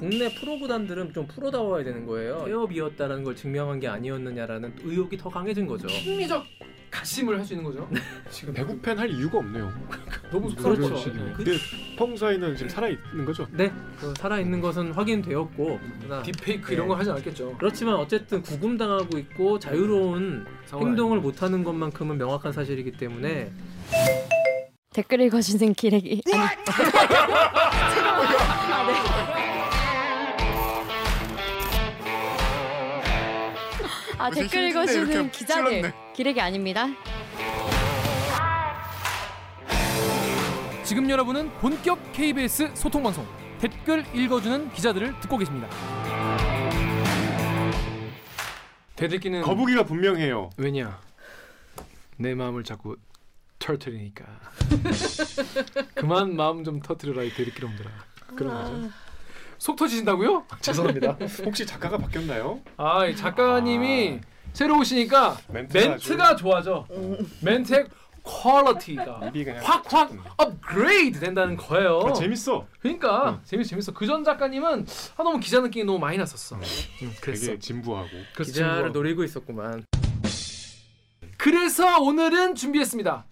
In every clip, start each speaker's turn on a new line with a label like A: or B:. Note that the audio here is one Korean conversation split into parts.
A: 국내 프로 구단들은 좀 프로다워야 되는 거예요. 태업이었다라는 걸 증명한 게 아니었느냐라는 의혹이 더 강해진 거죠.
B: 심리적 가심을 할 수 있는 거죠.
C: 지금 배구 팬 할 이유가 없네요.
B: 너무. 속상하죠.
A: 네.
C: 근데 펑사이는 지금 살아 있는 거죠?
A: 네, 그 살아있는 것은 확인되었고 그러나
B: 딥페이크
A: 네.
B: 이런 거 하지 않았겠죠.
A: 그렇지만 어쨌든 구금당하고 있고 자유로운
B: 상황
A: 행동을. 못하는 것만큼은 명확한 사실이기 때문에
D: 댓글 읽어주는 기레기 아니 아 댓글 읽어주는 기자들
C: 찔렀네.
D: 기레기 아닙니다
B: 지금 여러분은 본격 KBS 소통 방송 댓글 읽어주는 기자들을 듣고 계십니다. 대들기는
C: 거북이가 분명해요.
B: 왜냐? 내 마음을 자꾸 터트리니까. 그만 마음 좀 터트려라 이 대들기 놈들아. 그런 거죠. 속 터지신다고요? 죄송합니다.
C: 혹시 작가가 바뀌었나요?
B: 아, 이 작가님이 새로 오시니까
C: 멘트가
B: 멘트가 좋아져. 멘트의 quality가 확확 업그레이드 된다는 거예요.
C: 아, 재밌어.
B: 그러니까 재밌어 재밌어. 그 전 작가님은 아 너무 기자 느낌이 너무 많이 났었어. 음, 그랬어.
C: 되게 진부하고.
B: 그래서
A: 기자를
B: 친구가.
A: 노리고 있었구만.
B: 그래서 오늘은 준비했습니다.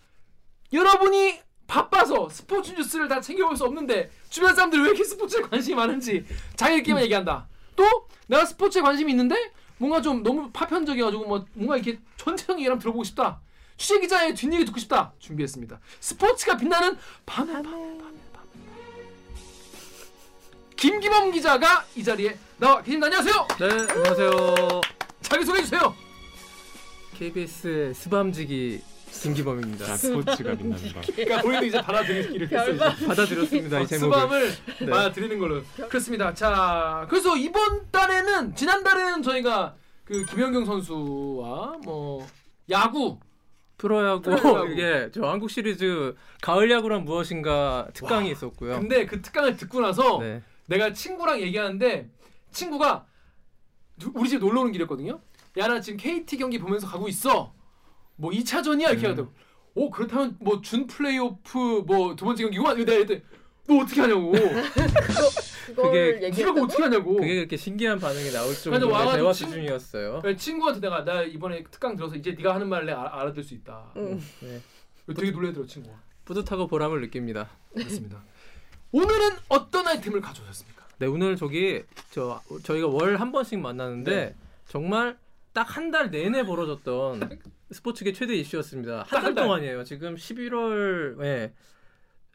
B: 여러분이 바빠서 스포츠 뉴스를 다 챙겨볼 수 없는데 주변 사람들이 왜 이렇게 스포츠에 관심이 많은지 자기들끼리만 얘기한다. 또 내가 스포츠에 관심이 있는데 뭔가 좀 너무 파편적이어가지고 뭐 뭔가 이렇게 전체적인 얘기를 들어보고 싶다. 취재 기자의 뒷얘기 듣고 싶다. 준비했습니다. 스포츠가 빛나는 밤에 밤에 밤에 밤에 김기범 기자가 이 자리에 나와 계십니다. 안녕하세요.
A: 네, 안녕하세요.
B: 자기 소개해 주세요.
A: KBS 스밤지기 김기범입니다.
C: 자, 스포츠가 빛나는 밤.
B: 그러니까 본인도 이제 받아들이기를 했어요.
A: 받아들였습니다 이 제목을.
B: 수밤을
A: 네.
B: 받아들이는 걸로 그렇습니다. 자, 그래서 이번 달에는 지난 달에는 저희가 그 김연경 선수와 뭐 야구
A: 프로야구
B: 프로야구.
A: 이게 저 한국 시리즈 가을 야구란 무엇인가 특강이 있었고요.
B: 근데 그 특강을 듣고 나서
A: 네.
B: 내가 친구랑 얘기하는데 친구가 누- 우리 집 놀러 오는 길이었거든요. 야 나 지금 KT 경기 보면서 가고 있어. 뭐 2차전이야 이렇게
A: 음.
B: 하더라고. 오 그렇다면 뭐 준 플레이오프 뭐 두 번째 경기구만. 내가 이때 너 어떻게 하냐고.
A: 그게
B: 네가 뭐 어떻게 하냐고.
A: 그게 그렇게 신기한 반응이 나올 정도의 대화
B: 친-
A: 수준이었어요.
B: 그래서 친구한테 내가 나 이번에 특강 들어서 이제 네가 하는 말을 내가 알아, 알아들 수 있다.
E: 응.
A: 네.
B: 되게 놀래더라 친구가.
A: 뿌듯하고 보람을 느낍니다.
B: 그렇습니다. 오늘은 어떤 아이템을 가져오셨습니까?
A: 네 오늘 저기 저 저희가 월 한 번씩 만나는데
B: 네.
A: 정말 딱 한 달 내내 벌어졌던 스포츠계 최대 이슈였습니다. 딱한한달
B: 달.
A: 동안이에요. 지금 11월 예.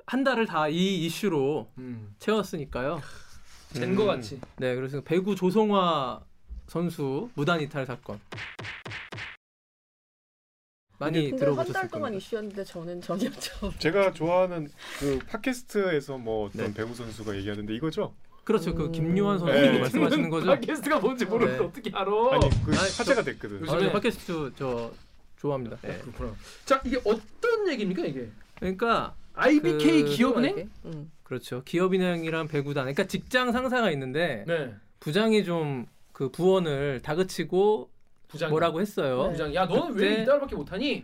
A: 한 달을 다 이 이슈로
B: 음.
A: 채웠으니까요.
B: 젠거
A: 음.
B: 같이.
A: 네, 그래서 배구 조성화 선수 무단 이탈 사건 많이 들어보셨을
E: 한달 동안. 이슈였는데 저는 전혀 처음.
C: 제가 좋아하는 그 팟캐스트에서 뭐 어떤
A: 네.
C: 배구 선수가 얘기하는데 이거죠?
A: 그렇죠, 그
E: 음.
A: 김요한 선수
C: 네.
A: 말씀하시는 거죠?
B: 팟캐스트가 뭔지 모르는데
A: 네.
B: 어떻게 알아?
C: 아니 그
A: 아니,
C: 화제가 됐거든.
B: 요즘-
A: 아,
B: 요즘에-
A: 네, 팟캐스트 저 좋아합니다. 네.
B: 그렇구나. 자 이게 어떤 얘기입니까 이게?
A: 그러니까
B: IBK
A: 그-
B: 기업은행?
E: 응.
A: 그렇죠. 기업인행이란 배구단. 그러니까 직장 상사가 있는데
B: 네.
A: 부장이 좀 그 부원을 다그치고
B: 부장.
A: 뭐라고 했어요.
E: 네.
B: 부장. 야 너는 왜 이달밖에 못하니?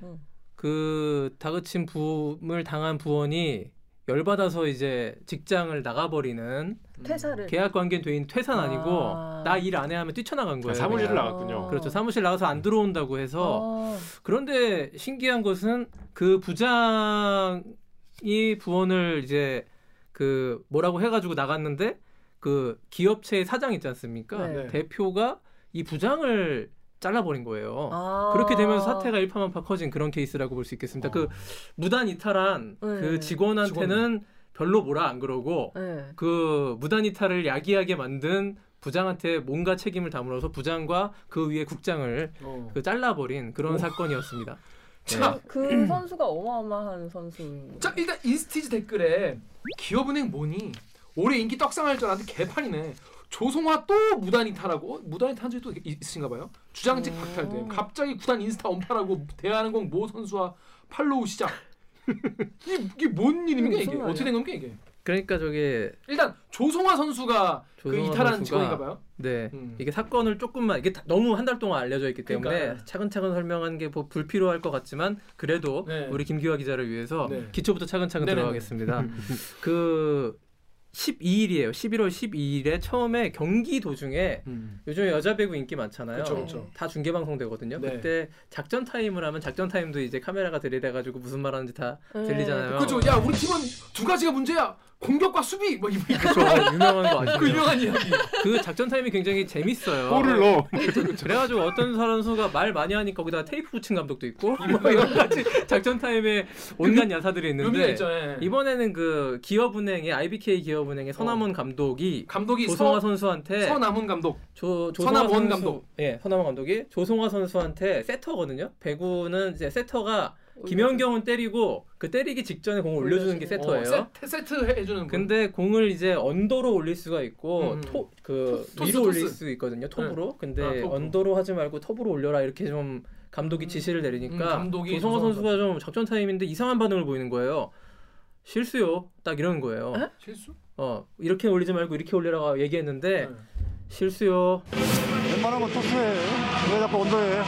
A: 그 다그친 부음을 당한 부원이 열받아서 이제 직장을 나가버리는
E: 퇴사를.
A: 계약 관계 돼인 퇴사는 아 니고
E: 아.
A: 나일 안 해 하면 뛰쳐나간 거예요.
C: 아, 사무실을
A: 그냥.
C: 나갔군요.
A: 그렇죠. 사무실 나가서 안 들어온다고 해서
E: 어.
A: 그런데 신기한 것은 그 부장이 부원을 이제 그 뭐라고 해가지고 나갔는데 그 기업체의 사장 있지 않습니까?
E: 네.
A: 대표가 이 부장을 잘라버린 거예요.
E: 아.
A: 그렇게 되면서 사태가 일파만파 커진 그런 케이스라고 볼 수 있겠습니다.
B: 어.
A: 그 무단 이탈한
E: 네.
A: 그 직원한테는 별로 뭐라 안 그러고
E: 네.
A: 그 무단 이탈을 야기하게 만든 부장한테 뭔가 책임을 다물어서 부장과 그 위에 국장을
B: 어.
A: 그 잘라버린 그런
B: 오.
A: 사건이었습니다.
B: 자,
E: 그 선수가 어마어마한 선수인.
B: 자 일단 인스티즈 댓글에 기업은행 뭐니? 올해 인기 떡상할 줄 알았는데 개판이네. 조성화 또 무단 이탈하고 무단 이탈한 적이 또 있으신가 봐요. 주장직
E: 음.
B: 박탈돼. 갑자기 구단 인스타 언팔하고 대한항공 모 선수와 팔로우 시작. 이게, 이게 뭔 일입니까 이게?
E: 말이야?
B: 어떻게 된 겁니까 이게?
A: 그러니까 저게
B: 일단 조성화 선수가 그
A: 조성화
B: 이탈한
A: 선수가
B: 직원인가 봐요.
A: 네
B: 음.
A: 이게 사건을 조금만 이게 다- 너무 한 달 동안 알려져 있기 때문에
B: 그러니까요.
A: 차근차근 설명하는 게뭐 불필요할 것 같지만 그래도
B: 네.
A: 우리 김기화 기자를 위해서
B: 네.
A: 기초부터 차근차근
B: 네네네.
A: 들어가겠습니다. 그 12일이에요. 11월 12일에 처음에 경기 도중에
B: 음.
A: 요즘에 여자 배구 인기 많잖아요.
B: 그쵸, 그쵸.
A: 다 중계 방송 되거든요.
B: 네.
A: 그때 작전 타임을 하면 작전 타임도 이제 카메라가 들이대 가지고 무슨 말 하는지 다
E: 네.
A: 들리잖아요.
B: 그죠? 야 우리 팀은 두 가지가 문제야. 공격과 수비. 뭐 이거
A: 그쵸. 유명한
B: 거그
A: 아시죠?
B: 유명한 이야기.
A: 그 작전 타임이 굉장히 재밌어요.
C: 골을 넣어.
A: 그래가지고 어떤 선수가 말 많이 하니까 거기다 테이프 붙인 감독도 있고 뭐 이런 같이 작전 타임에 온갖 야사들이
B: 의미가
A: 있는데
B: 있죠. 예.
A: 이번에는 그 기업은행의 IBK 기업은행의 서남원 감독이
B: 감독이
A: 조송화
B: 서,
A: 선수한테
B: 서남원 감독.
A: 조, 조송화
B: 서남원
A: 선수,
B: 감독.
A: 예, 서남원 감독이 조송화 선수한테 세터거든요. 배구는 이제 세터가 김연경은 때리고 그 때리기 직전에 공을 올려주는 게. 세터예요.
B: 어, 세, 세트 해주는 분.
A: 근데 공을 이제 언더로 올릴 수가 있고
B: 음.
A: 토, 그
B: 토- 토스,
A: 위로 올릴. 수 있거든요. 톱으로. 근데
B: 아, 톱으로.
A: 언더로 하지 말고 톱으로 올려라 이렇게 좀 감독이 지시를 내리니까
B: 음,
A: 조성화 선수가 좀 작전 타임인데 이상한 반응을 보이는 거예요. 실수요. 딱 이러는 거예요.
E: 에?
B: 실수?
A: 어 이렇게 올리지 말고 이렇게 올리라고 얘기했는데
B: 네.
A: 실수요.
F: 웬만하면 토스해. 왜 자꾸 언더해?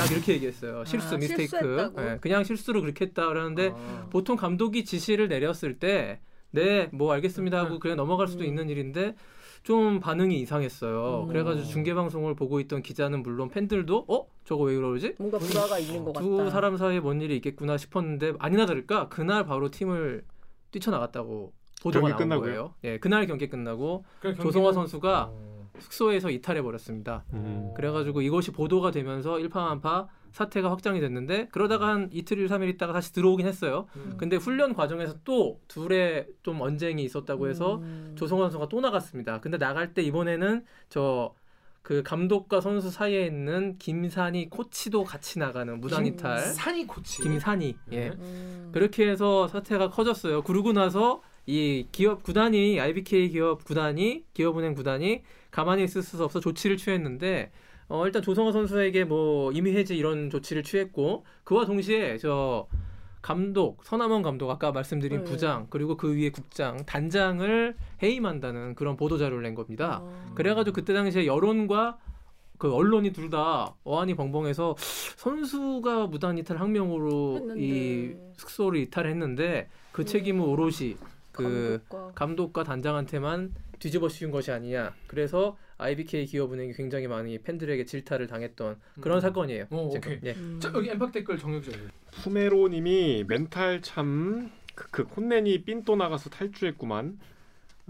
A: 딱 이렇게 얘기했어요. 실수
E: 아,
A: 미스테이크.
E: 실수했다고?
A: 예, 그냥 실수로 그렇게 했다 그러는데
B: 아.
A: 보통 감독이 지시를 내렸을 때 네, 뭐 알겠습니다 하고
B: 음.
A: 그냥 넘어갈 수도 있는 일인데 좀 반응이 이상했어요.
E: 음.
A: 그래가지고 중계 방송을 보고 있던 기자는 물론 팬들도 어 저거 왜 그러지?
E: 뭔가 불화가 있는 것 같다.
A: 두 사람 사이에 뭔 일이 있겠구나 싶었는데 아니나 다를까 그날 바로 팀을 뛰쳐나갔다고 보도가
C: 경기
A: 나온
C: 끝나고요?
A: 거예요. 예, 그날 경기 끝나고 조성화
B: 경기는-
A: 선수가
B: 어.
A: 숙소에서 이탈해 버렸습니다.
C: 음.
A: 그래가지고 이것이 보도가 되면서 일파만파 사태가 확장이 됐는데 그러다가 한 이틀 삼일 있다가 다시 들어오긴 했어요.
B: 음.
A: 근데 훈련 과정에서 또 둘의 좀 언쟁이 있었다고 해서
E: 음.
A: 조성환 선수가 또 나갔습니다. 근데 나갈 때 이번에는 저 그 감독과 선수 사이에 있는 김산이 코치도 같이 나가는 무단 이탈.
B: 산이 코치.
A: 김산이 예.
B: 네.
E: 음.
A: 그렇게 해서 사태가 커졌어요. 그러고 나서 이 기업 구단이 IBK 기업 구단이 기업은행 구단이 가만히 있을 수 없어 조치를 취했는데 어 일단 조성호 선수에게 뭐 임의 해지 이런 조치를 취했고 그와 동시에 저 감독 서남원 감독 아까 말씀드린
E: 네.
A: 부장 그리고 그 위에 국장 단장을 해임한다는 그런 보도 자료를 낸 겁니다.
E: 아.
A: 그래가지고 그때 당시에 여론과 그 언론이 둘 다 어안이 벙벙해서 선수가 무단 이탈 항명으로
E: 했는데.
A: 이 숙소를 이탈했는데 그 책임은 오롯이 그
E: 감독과
A: 감독과 단장한테만 뒤집어 씌운 것이 아니냐. 그래서 IBK 기업은행이 굉장히 많이 팬들에게 질타를 당했던 그런
B: 음.
A: 사건이에요.
B: 오,
A: 지금.
B: 오케이.
A: 예.
E: 음.
B: 자 여기 엠팍 댓글 정혁재.
C: 푸메로님이 멘탈 참 크크 콘넨이 삔또 나가서 탈주했구만.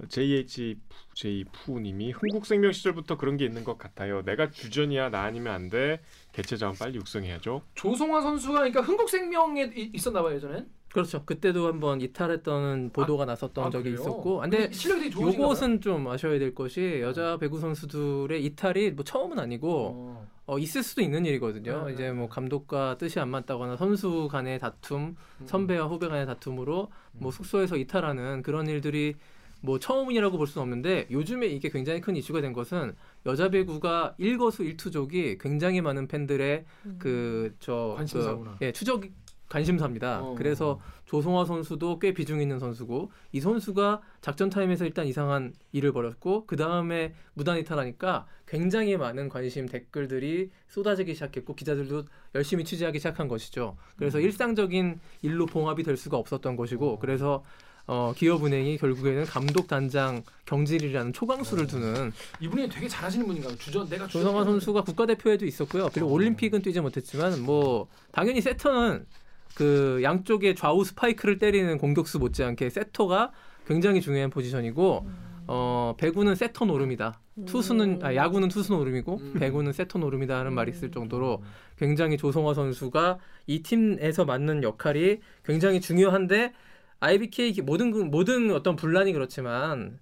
C: JH J 푸님이 흥국생명 시절부터 그런 게 있는 것 같아요. 내가 주전이야 나 아니면 안 돼. 개체 자원 빨리 육성해야죠.
B: 조성화 선수가 그러니까 흥국생명에 이- 있었나 봐요 예전엔.
A: 그렇죠. 그때도 한번 이탈했던 보도가 났었던
B: 아,
A: 적이
B: 그래요?
A: 있었고. 근데
B: 실력이 되게 좋으신가 봐요.
A: 요것은 좀 아셔야 될 것이 여자 배구 선수들의 이탈이 뭐 처음은 아니고
B: 어.
A: 어, 있을 수도 있는 일이거든요.
B: 네,
A: 이제
B: 네.
A: 뭐 감독과 뜻이 안 맞다거나 선수 간의 다툼,
B: 음.
A: 선배와 후배 간의 다툼으로 뭐 숙소에서 이탈하는 그런 일들이 뭐 처음이라고 볼 수는 없는데 요즘에 이게 굉장히 큰 이슈가 된 것은 여자 배구가 일거수 일투족이 굉장히 많은 팬들의
E: 음.
A: 그저
B: 관심사구나.
A: 예, 추적 관심사입니다.
B: 어.
A: 그래서 조성화 선수도 꽤 비중 있는 선수고 이 선수가 작전 타임에서 일단 이상한 일을 벌였고 그 다음에 무단 이탈하니까 굉장히 많은 관심 댓글들이 쏟아지기 시작했고 기자들도 열심히 취재하기 시작한 것이죠. 그래서
B: 음.
A: 일상적인 일로 봉합이 될 수가 없었던 것이고 그래서 어, 기업은행이 결국에는 감독 단장 경질이라는 초강수를 두는
B: 이분이 되게 잘하시는 분인가요? 주전 내가
A: 조성화 선수가 국가대표에도 있었고요. 그리고
B: 어.
A: 올림픽은 뛰지 못했지만 뭐 당연히 세터는 그 양쪽에 좌우 스파이크를 때리는 공격수 못지않게 세터가 굉장히 중요한 포지션이고 어 배구는 세터 노름이다. 투수는 아, 야구는 투수 노름이고
B: 음.
A: 배구는 세터 노름이다라는 말이 있을
E: 음.
A: 정도로 굉장히 조성화 선수가 이 팀에서 맡는 역할이 굉장히 중요한데 IBK 기- 모든 그- 모든 어떤 분란이 그렇지만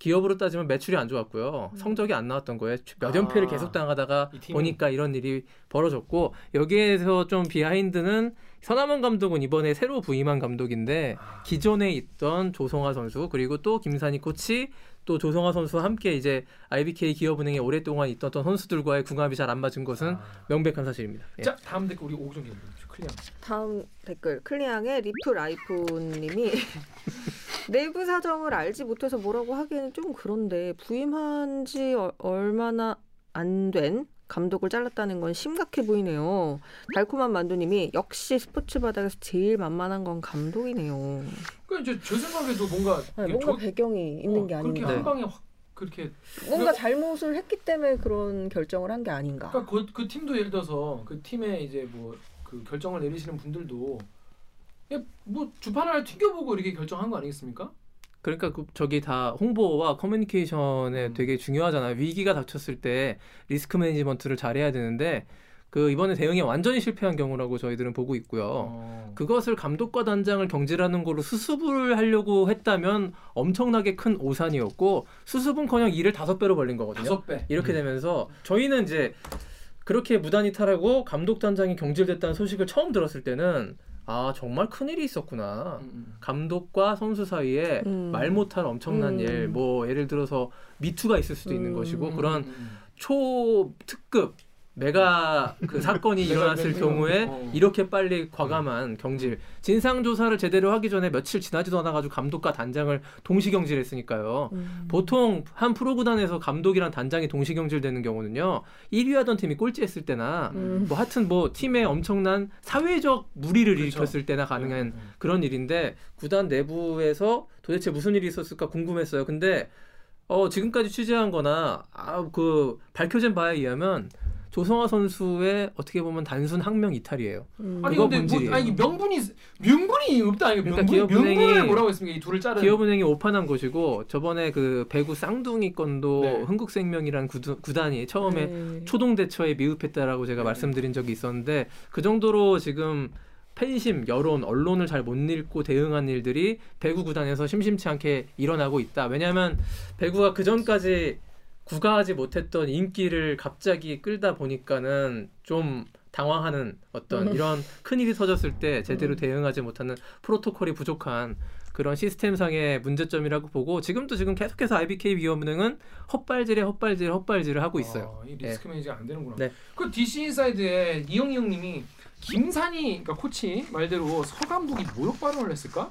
A: 기업으로 따지면 매출이 안 좋았고요. 성적이 안 나왔던 거예요. 몇 연패를
B: 아,
A: 계속 당하다가. 보니까 이런 일이 벌어졌고 여기에서 좀 비하인드는 서남원 감독은 이번에 새로 부임한 감독인데
B: 아.
A: 기존에 있던 조성화 선수 그리고 또 김산희 코치 또 조성화 선수와 함께 이제 IBK 기업은행에 오랫동안 있던 선수들과의 궁합이 잘 안 맞은 것은
B: 아.
A: 명백한 사실입니다. 예.
B: 자 다음 댓글 우리 오구정 기자 클리어.
E: 다음 댓글 클리앙의 리프 라이프님이 내부 사정을 알지 못해서 뭐라고 하기에는 좀 그런데 부임한 지 어- 얼마나 안 된 감독을 잘랐다는 건 심각해 보이네요. 달콤한 만두님이 역시 스포츠 바닥에서 제일 만만한 건 감독이네요.
B: 그러니까 이제 제 생각에도 뭔가 이게
E: 뭔가
B: 저-
E: 배경이 있는
B: 어,
E: 게
B: 그렇게
E: 아닌가.
B: 한 방에 확 그렇게
E: 뭔가 잘못을 했기 때문에 그런 결정을 한 게 아닌가.
B: 그러니까 그, 그 팀도 예를 들어서 그 팀에 이제 뭐 그 결정을 내리시는 분들도 그냥 뭐 주판을 튕겨보고 이렇게 결정한 거 아니겠습니까?
A: 그러니까 그 저기 다 홍보와 커뮤니케이션에
B: 음.
A: 되게 중요하잖아요. 위기가 닥쳤을 때 리스크 매니지먼트를 잘해야 되는데 그 이번에 대응이 완전히 실패한 경우라고 저희들은 보고 있고요.
B: 어.
A: 그것을 감독과 단장을 경질하는 걸로 수습을 하려고 했다면 엄청나게 큰 오산이었고 수습은커녕 일을 다섯 배로 벌린 거거든요.
B: 다섯 배.
A: 이렇게 되면서 저희는 이제 그렇게 무단 이탈하고 감독 단장이 경질됐다는 소식을 처음 들었을 때는 아 정말 큰 일이 있었구나.
B: 음, 음.
A: 감독과 선수 사이에
E: 음.
A: 말 못할 엄청난
E: 음.
A: 일, 뭐 예를 들어서 미투가 있을 수도 있는
E: 음.
A: 것이고
B: 음,
A: 그런
B: 음, 음.
A: 초특급 메가 그 사건이 일어났을. 경우에
B: 어.
A: 이렇게 빨리 과감한 경질 진상 조사를 제대로 하기 전에 며칠 지나지도 않아 가지고 감독과 단장을 동시 경질했으니까요.
E: 음.
A: 보통 한 프로 구단에서 감독이랑 단장이 동시 경질되는 경우는요. 1위 하던 팀이 꼴찌했을 때나
E: 음.
A: 뭐 하여튼 뭐 팀에 엄청난 사회적 무리를
B: 그렇죠.
A: 일으켰을 때나 가능한
B: 음, 음.
A: 그런 일인데 구단 내부에서 도대체 무슨 일이 있었을까 궁금했어요. 근데 어 지금까지 취재한 거나 아, 그 밝혀진 바에 의하면 조성아 선수의 어떻게 보면 단순 학명 이탈이에요.
E: 음.
B: 아니 근데 뭐. 아니 명분이 명분이 없다 이거
A: 그러니까
B: 명분, 명분을 뭐라고 했습니까 이 둘을 자른
A: 기업은행이 오판한 것이고 저번에 그 배구 쌍둥이 건도
B: 네.
A: 흥국생명이라는 구두, 구단이 처음에
E: 네.
A: 초동 대처에 미흡했다라고 제가
B: 네.
A: 말씀드린 적이 있었는데 그 정도로 지금 팬심, 여론, 언론을 잘 못 읽고 대응한 일들이 배구 구단에서 심심치 않게 일어나고 있다. 왜냐하면 배구가 그 전까지 구가하지 못했던 인기를 갑자기 끌다 보니까는 좀 당황하는 어떤
E: 음.
A: 이런 큰 일이 터졌을 때 제대로
E: 음.
A: 대응하지 못하는 프로토콜이 부족한 그런 시스템상의 문제점이라고 보고 지금도 지금 계속해서 IBK 기업은행은 헛발질에 헛발질 헛발질을 하고 있어요.
B: 아, 이 risk manage가 안 되는구나.
A: 네.
B: 그 DC 인사이드에 이영희 형님이 김산이 그러니까 코치 말대로 서 감독이 모욕 발언을 했을까?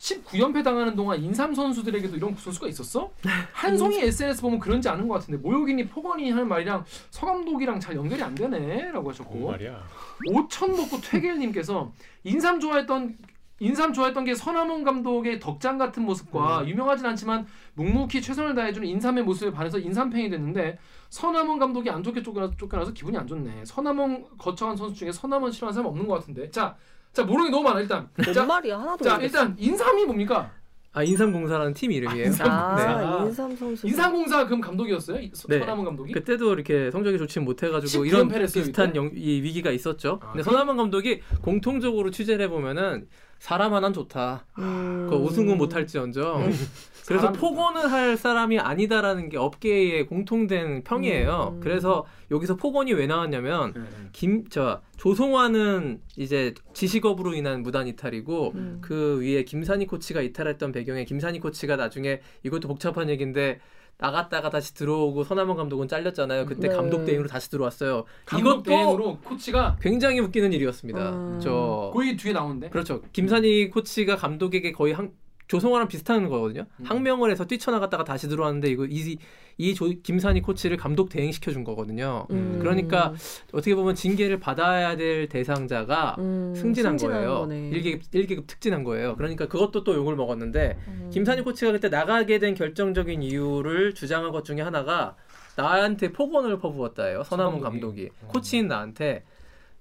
B: 19연패 당하는 동안 인삼 선수들에게도 이런 선수가 있었어? 한송이 SNS 보면 그런지 않은 것 같은데 모욕이니 폭언이 하는 말이랑 서 감독이랑 잘 연결이 안 되네라고
C: 뭔
B: 하셨고
C: 말이야?
B: 오천 먹고 퇴겔님께서 인삼 좋아했던 인삼 좋아했던 게 서남원 감독의 덕장 같은 모습과 유명하진 않지만 묵묵히 최선을 다해주는 인삼의 모습에 반해서 인삼팬이 됐는데 서남원 감독이 안 좋게 쫓겨나, 쫓겨나서 기분이 안 좋네. 서남원 거쳐간 선수 중에 서남원 싫어하는 사람 없는 것 같은데. 자, 자 모르는 게 너무 많아 일단.
E: 뭔
B: 자,
E: 말이야 하나도
B: 자
E: 모르겠어.
B: 일단 인삼이 뭡니까?
A: 아 인삼공사라는 팀 이름이에요.
E: 아,
B: 네.
E: 인삼 선수.
B: 인삼공사 그럼 감독이었어요? 이 서-
A: 네.
B: 서남원 감독이?
A: 그때도 이렇게 성적이 좋지 못해가지고
B: 19
A: 이런
B: 연패를 했어요,
A: 비슷한? 영- 이 위기가 있었죠.
B: 아,
A: 근데 서남원 감독이 공통적으로 취재를 해보면은 사람 하나는 좋다.
E: 음.
A: 그 우승은 못할지언정. 그래서
B: 사람
A: 폭언을 할 사람이 아니다라는 게 업계의 공통된 평이에요.
E: 음.
A: 그래서 여기서 폭언이 왜 나왔냐면
B: 네, 네.
A: 김저 조성화는 이제 지식업으로 인한 무단 이탈이고
E: 음.
A: 그 위에 김산희 코치가 이탈했던 배경에 김산희 코치가 나중에 이것도 복잡한 얘기인데 나갔다가 다시 들어오고 서남원 감독은 잘렸잖아요. 그때
E: 네.
A: 감독 대행으로 다시 들어왔어요.
B: 감독 대행으로 코치가
A: 굉장히 웃기는 일이었습니다.
E: 음.
A: 저
B: 거의 뒤에 나오는데.
A: 그렇죠. 김산희 코치가 감독에게 거의 한 조성화랑 비슷한 거거든요.
B: 음.
A: 항명을 해서 뛰쳐나갔다가 다시 들어왔는데 이거 이, 이 조, 김산희 코치를 감독 대행시켜 준 거거든요.
E: 음.
A: 그러니까 어떻게 보면 징계를 받아야 될 대상자가
E: 음,
A: 승진한 거예요.
E: 거네.
A: 1계급, 1계급 특진한 거예요. 그러니까 그것도 또 욕을 먹었는데
E: 음.
A: 김산희 코치가 그때 나가게 된 결정적인 이유를 주장한 것 중에 하나가 나한테 폭언을 퍼부었다예요. 서남원
B: 감독이.
A: 감독이.
B: 어.
A: 코치인 나한테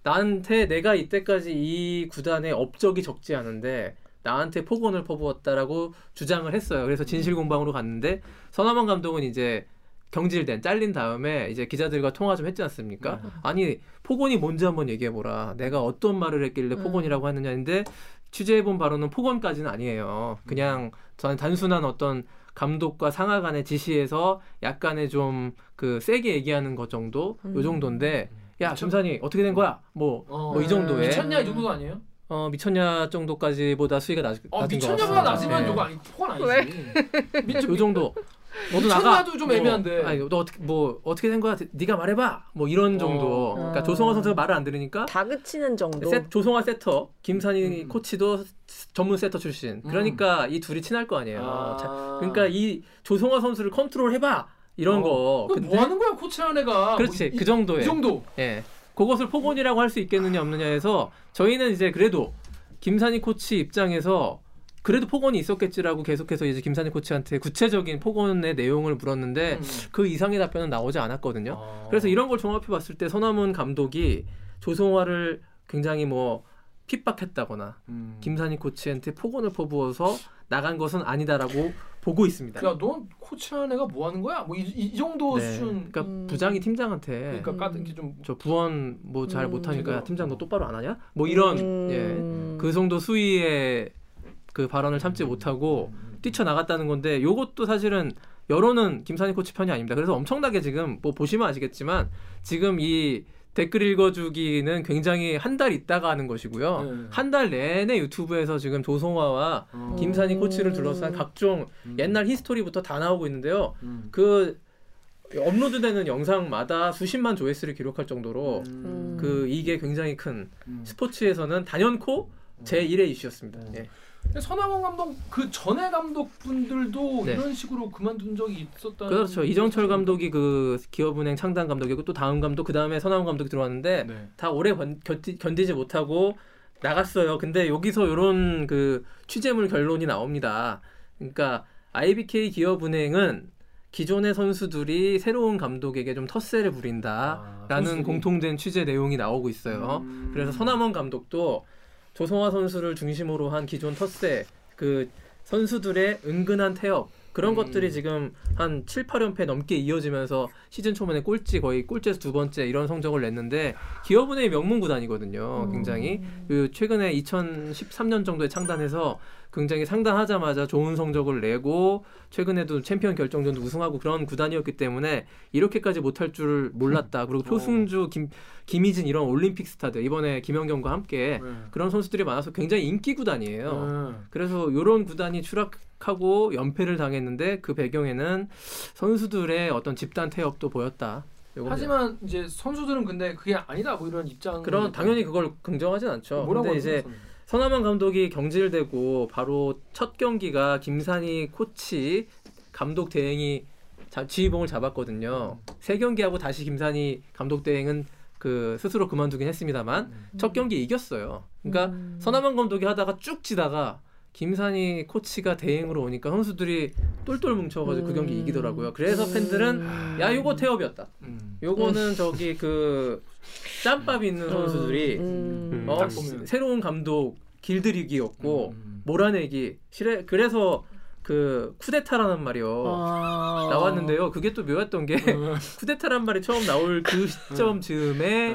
A: 나한테 내가 이때까지 이 구단의 업적이 적지 않은데 나한테 폭언을 퍼부었다라고 주장을 했어요. 그래서 진실 공방으로 갔는데 서남원 감독은 이제 경질된 잘린 다음에 이제 기자들과 통화 좀 했지 않습니까? 아니 폭언이 뭔지 한번 얘기해 보라. 내가 어떤 말을 했길래
E: 음.
A: 폭언이라고 하느냐인데 취재해 본 바로는 폭언까지는 아니에요. 그냥 전 단순한 어떤 감독과 상하 간의 지시에서 약간의 좀 그 세게 얘기하는 것 정도 요
E: 음.
A: 정도인데 야
B: 미쳤-
A: 김산이 어떻게 된 거야? 뭐
B: 어.
A: 뭐이 정도에
B: 미쳤냐 이 정도도 아니에요?
A: 어 미쳤냐 정도까지보다 수위가 낮,
B: 어,
A: 낮은 것
B: 미쳤냐보다. 낮으면
A: 네.
B: 이거 아니 폭언 아니지.
A: 요 정도. 너도 나가.
B: 미쳤냐도 좀 애매한데.
A: 뭐, 아니, 너 어떻게 뭐 어떻게 된 거야? 네가 말해봐. 뭐 이런 정도.
B: 어.
A: 그러니까
E: 아.
A: 조송화 선수가 말을 안 들으니까
E: 다그치는 정도.
A: 세, 조송화 세터, 김사니
B: 음.
A: 코치도 전문 세터 출신. 그러니까 이 둘이 친할 거 아니에요.
B: 아.
A: 자, 그러니까 이 조송화 선수를 컨트롤 해봐. 이런
B: 어.
A: 거.
B: 그럼 뭐 하는 거야 코치라는 애가?
A: 그렇지
B: 뭐 이,
A: 그 정도에.
B: 이 정도.
A: 예. 그것을 폭언이라고 할 수 있겠느냐 없느냐에서 저희는 이제 그래도 김산희 코치 입장에서 그래도 폭언이 있었겠지라고 계속해서 이제 김산희 코치한테 구체적인 폭언의 내용을 물었는데
B: 음.
A: 그 이상의 답변은 나오지 않았거든요.
B: 어.
A: 그래서 이런 걸 종합해 봤을 때 서남은 감독이 조성화를 굉장히 뭐 핍박했다거나
B: 음.
A: 김산희 코치한테 폭언을 퍼부어서 나간 것은 아니다라고 보고 있습니다.
B: 야, 넌 코치라는 애가 뭐 하는 거야? 뭐이 이 정도
A: 네.
B: 수준.
A: 그러니까
E: 음.
A: 부장이 팀장한테
B: 그러니까 까든 게좀
A: 저 부원 뭐잘
E: 음.
A: 못하니까 야. 팀장 너 똑바로 안 하냐? 뭐 이런
E: 음.
A: 예. 그 정도 수위의 그 발언을 참지 못하고 뛰쳐나갔다는 건데 요것도 사실은 여론은 김사니 코치 편이 아닙니다. 그래서 엄청나게 지금 뭐 보시면 아시겠지만 지금 이 댓글 읽어주기는 굉장히 한 달 있다가 하는 것이고요.
B: 네.
A: 한달 내내 유튜브에서 지금 조송화와
B: 어.
A: 김사니
E: 음.
A: 코치를 둘러싼 각종
B: 음.
A: 옛날 history부터 다 나오고 있는데요.
B: 음.
A: 그 업로드되는 영상마다 수십만 조회수를 기록할 정도로
B: 음.
A: 그 이게 굉장히 큰
B: 음.
A: 스포츠에서는 단연코 제 1의 이슈였습니다.
B: 음.
A: 예.
B: 선화원 감독 그 전에 감독분들도
A: 네.
B: 이런 식으로 그만둔 적이 있었다는
A: 그렇죠. 이정철 감독이 그 기업은행 창단 감독이고 또 다음 감독 그 다음에 선화원 감독이 들어왔는데
B: 네.
A: 다 오래 견, 견디, 견디지 못하고 나갔어요. 근데 여기서 이런 그 취재물 결론이 나옵니다. 그러니까 IBK 기업은행은 기존의 선수들이 새로운 감독에게 좀 텃세를
B: 아,
A: 부린다라는
B: 선수들이?
A: 공통된 취재 내용이 나오고 있어요.
B: 음.
A: 그래서 서남원 감독도 조성화 선수를 중심으로 한 기존 텃세 그 선수들의 은근한 태업 그런
B: 음.
A: 것들이 지금 한 7, 8연패 넘게 이어지면서 시즌 초반에 꼴찌 거의 꼴찌에서 두 번째 이런 성적을 냈는데 기업은행의 명문 구단이거든요. 굉장히 그 최근에 2013년 정도에 창단해서 굉장히 상단하자마자 좋은 성적을 내고 최근에도 챔피언 결정전도 우승하고 그런 구단이었기 때문에 이렇게까지 못할 줄 몰랐다. 그리고 표승주, 김, 김희진 이런 올림픽 스타들 이번에 김연경과 함께
B: 네.
A: 그런 선수들이 많아서 굉장히 인기 구단이에요.
B: 네.
A: 그래서 이런 구단이 추락하고 연패를 당했는데 그 배경에는 선수들의 어떤 집단 태엽도 보였다. 요겁니다.
B: 하지만 이제 선수들은 근데 그게 아니다 뭐 이런 입장
A: 그런 당연히 그걸 긍정하진 않죠.
B: 뭐라고
A: 근데 이제
B: 하죠?
A: 서남원 감독이 경질되고 바로 첫 경기가 김산희 코치 감독 대행이 자, 지휘봉을 잡았거든요. 세 경기하고 다시 김산희 감독 대행은 그 스스로 그만두긴 했습니다만 첫 경기 이겼어요. 그러니까
E: 음.
A: 서남원 감독이 하다가 쭉 지다가 김산희 코치가 대행으로 오니까 선수들이 똘똘 뭉쳐가지고 그 경기
E: 음.
A: 이기더라고요. 그래서 팬들은 야 요거 태업이었다.
B: 음.
A: 요거는 저기 그 짬밥 있는 선수들이
E: 음.
A: 어,
B: 딱 보면.
A: 새로운 감독 길들이기였고
B: 음.
A: 몰아내기 실에 그래서 그 쿠데타라는 말이요
E: 아.
A: 나왔는데요. 그게 또 묘했던 게
B: 음.
A: 쿠데타란 말이 처음 나올 그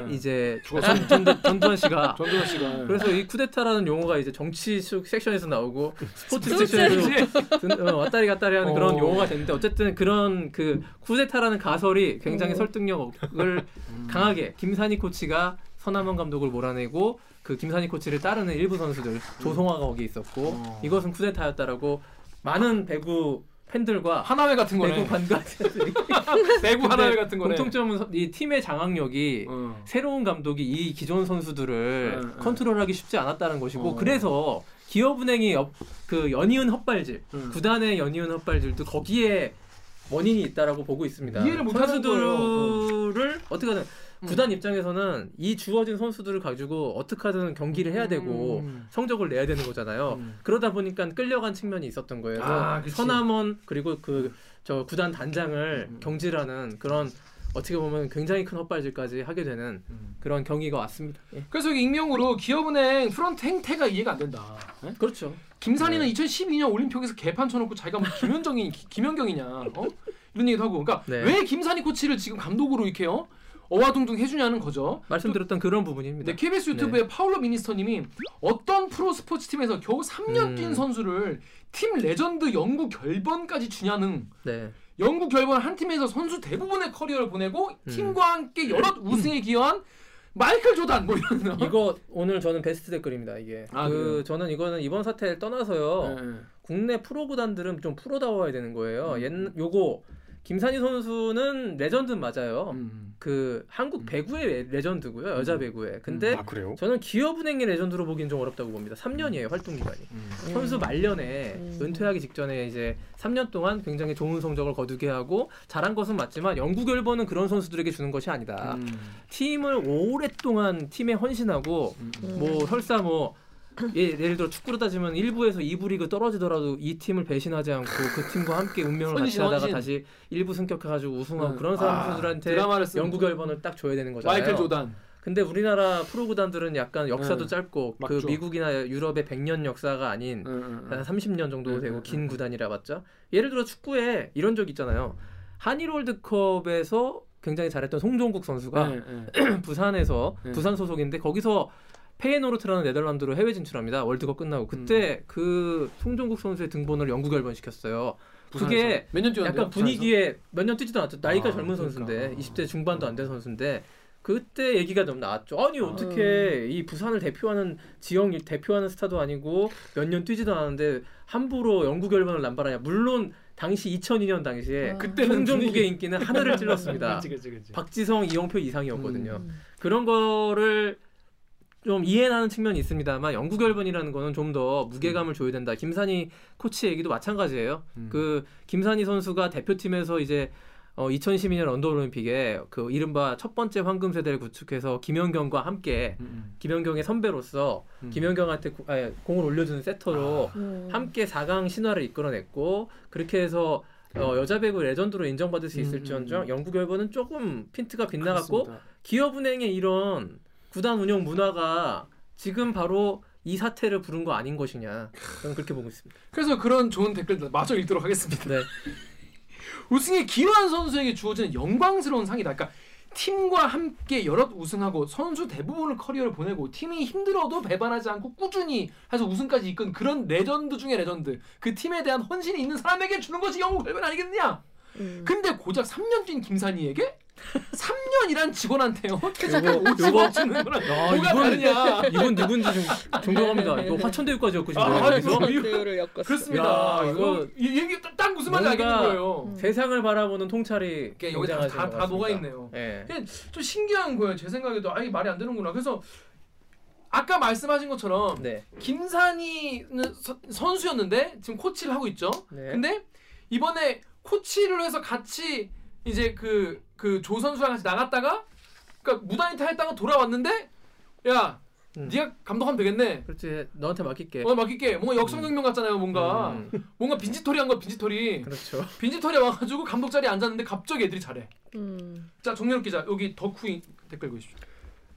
B: 음.
A: 이제 전, 전, 전두환 씨가
B: 전두환 씨가
A: 그래서 이 쿠데타라는 용어가 이제 정치 수- 섹션에서 나오고 스포츠 섹션에서 든- 어, 왔다리 갔다리 하는 그런
B: 어.
A: 용어가 됐는데 어쨌든 그런 그 쿠데타라는 가설이 굉장히
E: 음.
A: 설득력을 강하게 김산희 코치가 서남원 감독을 몰아내고 그 김산희 코치를 따르는 일부 선수들 조성화가 거기 있었고
B: 어.
A: 이것은 쿠데타였다라고 많은 배구 팬들과
B: 하나회 같은 거네.
A: 배구 관계자들이
B: 배구 하나회 같은 거네.
A: 공통점은 서- 이 팀의 장악력이
B: 어.
A: 새로운 감독이 이 기존 선수들을
B: 응, 응.
A: 컨트롤하기 쉽지 않았다는 것이고
B: 어.
A: 그래서 기업은행이 옆- 그 연이은 헛발질
B: 응.
A: 구단의 연이은 헛발질도 거기에 원인이 있다라고 보고 있습니다.
B: 이해를 못하는
A: 선수들을 어떻게든
B: 음.
A: 구단 입장에서는 이 주어진 선수들을 가지고 어떻게든 경기를 해야 되고
B: 음.
A: 성적을 내야 되는 거잖아요.
B: 음.
A: 그러다 보니까 끌려간 측면이 있었던 거예요.
B: 아.
A: 서남원 그리고 그 저 구단 단장을
B: 음.
A: 경질하는 그런 어떻게 보면 굉장히 큰 헛발질까지 하게 되는
B: 음.
A: 그런 경기가 왔습니다. 예.
B: 그래서 익명으로 기업은행 프런트 행태가 이해가 안 된다. 예?
A: 그렇죠.
B: 김산희는
A: 네.
B: 2012년 올림픽에서 개판 쳐놓고 자기가 뭐 김현정이 기- 김연경이냐, 어? 이런 얘기도 하고, 그러니까
A: 네.
B: 왜 김산희 코치를 지금 감독으로 이렇게 어? 어와둥둥 해주냐는 거죠.
A: 말씀드렸던 그런 부분입니다.
B: 네, KBS 유튜브에 파울러 미니스터님이 어떤 프로 스포츠 팀에서 겨우 3년
A: 음.
B: 뛴 선수를 팀 레전드 영구 결번까지 주냐는
A: 네.
B: 영구 결번 한 팀에서 선수 대부분의 커리어를 보내고
A: 음.
B: 팀과 함께 여러 우승에 기여한 마이클 조단 뭐 이런
A: 이거 오늘 저는 베스트 댓글입니다. 이게
B: 아, 그래요?
A: 그 저는 이거는 이번 사태를 떠나서요.
B: 네.
A: 국내 프로 구단들은 좀 프로다워야 되는 거예요.
B: 음.
A: 옛 요거 김사니 선수는 레전드 맞아요.
B: 음.
A: 그 한국
B: 음.
A: 배구의 레- 레전드고요. 여자
B: 음.
A: 배구의. 근데
C: 아 그래요?
A: 저는 기업은행의 레전드로 보기엔 좀 어렵다고 봅니다. 3년이에요 활동 기간이.
B: 음.
A: 선수 말년에
E: 음.
A: 은퇴하기 직전에 이제 3년 동안 굉장히 좋은 성적을 거두게 하고 잘한 것은 맞지만 영구 결번은 그런 선수들에게 주는 것이 아니다.
B: 음.
A: 팀을 오랫동안 팀에 헌신하고
B: 음.
A: 뭐 설사 뭐 예, 예를 들어 축구로 따지면 1부에서 2부 리그 떨어지더라도 이 팀을 배신하지 않고 그 팀과 함께 운명을 같이 하다가. 다시 1부 승격해가지고 우승하고
B: 음.
A: 그런
B: 아,
A: 사람들한테
B: 드라마를 쓰는
A: 영구 결번을 딱 줘야 되는 거잖아요.
B: 마이클 조단.
A: 근데 우리나라 프로 구단들은 약간 역사도
B: 네.
A: 짧고 그
B: 맞죠.
A: 미국이나 유럽의 100년 역사가 아닌
B: 음, 음,
A: 한
B: 음.
A: 30년 정도
B: 음,
A: 되고
B: 음,
A: 긴
B: 음.
A: 구단이라 봤죠. 예를 들어 축구에 이런 적 있잖아요. 한일 월드컵에서 굉장히 잘했던 송종국 선수가
B: 네, 네.
A: 부산에서
B: 네.
A: 부산 소속인데 거기서 페이노르트라는 네덜란드로 해외 진출합니다. 월드컵 끝나고 그때
B: 음.
A: 그 송종국 선수의 등번호를 영구 결번시켰어요. 그게
B: 몇 년 뛰었는데
A: 약간 분위기에 몇 년 뛰지도 않았죠. 나이가
B: 아,
A: 젊은 선수인데
B: 그러니까.
A: 20대 중반도 안 된 선수인데 그때 얘기가 좀 나왔죠. 아니
B: 음.
A: 어떻게 이 부산을 대표하는 지역 대표하는 스타도 아니고 몇 년 뛰지도 않았는데 함부로 영구 결번을 남발하냐. 물론 당시 2002년 당시에
E: 아.
B: 그때는
A: 송종국의
B: 분위기-
A: 인기는 하늘을 찔렀습니다.
B: 그치, 그치, 그치.
A: 박지성, 이영표 이상이었거든요.
B: 음.
A: 그런 거를 좀 이해하는 측면이 있습니다만 영구 결번이라는 거는 좀 더 무게감을 줘야 된다. 김산희 코치 얘기도 마찬가지예요.
B: 음.
A: 그 김산희 선수가 대표팀에서 이제 어 2012년 런던올림픽에 그 이른바 첫 번째 황금 세대를 구축해서 김연경과 함께
B: 음,
A: 김연경의 선배로서
B: 음.
A: 김연경한테 구- 아니, 공을 올려주는 세터로
E: 음.
A: 함께 4강 신화를 이끌어냈고 그렇게 해서 어, 여자 배구 레전드로 인정받을 수 있을지언정
B: 음.
A: 영구 결번은 조금 핀트가 빗나갔고
B: 그렇습니다.
A: 기업은행의 이런 구단 운영 문화가 지금 바로 이 사태를 부른 거 아닌 것이냐 저는 그렇게 보고 있습니다.
B: 그래서 그런 좋은 댓글들 마저 읽도록 하겠습니다.
A: 네.
B: 우승에 기여한 선수에게 주어지는 영광스러운 상이다. 그러니까 팀과 함께 여럿 우승하고 선수 대부분을 커리어를 보내고 팀이 힘들어도 배반하지 않고 꾸준히 해서 우승까지 이끈 그런 레전드 중에 레전드. 그 팀에 대한 헌신이 있는 사람에게 주는 것이 영구 결번 아니겠느냐?
E: 음.
B: 근데 고작 3년 뛴 김사니에게 3년이란 직원한테요. 최저가
A: 요거-
B: 50억 주는 거랑
A: 야,
B: 뭐가 다르냐?
A: 이분 누군지 좀 존경합니다. 이거 화천대유까지 엮으신
B: 아,
A: 거예요.
B: 이거-
E: 대우를 엮었어.
B: 그렇습니다.
A: 야,
B: 이거
A: 이거
B: 이 얘기 딱- 딱 무슨 말인지 알겠는 거예요.
E: 음.
A: 세상을 바라보는 통찰이
B: 여기 다,
A: 굉장하신
B: 다, 것다
A: 같습니다.
B: 녹아 있네요.
A: 예.
B: 좀 신기한 거예요. 제 생각에도 아이 말이 안 되는구나. 그래서 아까 말씀하신 것처럼
A: 네.
B: 김산희는 서- 선수였는데 지금 코치를 하고 있죠.
A: 네.
B: 근데 이번에 코치를 해서 같이 이제 그 그 조 선수랑 같이 나갔다가 그러니까 무단이탈 했다가 돌아왔는데 야
A: 음.
B: 네가 감독하면 되겠네.
A: 그렇지. 너한테 맡길게.
B: 어 맡길게. 뭔가 역성경명 같잖아요. 뭔가
A: 음,
B: 뭔가 빈지털이 한 거 빈지털이
A: 그렇죠.
B: 빈지털이 와가지고 감독 자리에 앉았는데 갑자기 애들이 잘해.
E: 음.
B: 자 정렬 기자 여기 덕후 댓글 보십시오.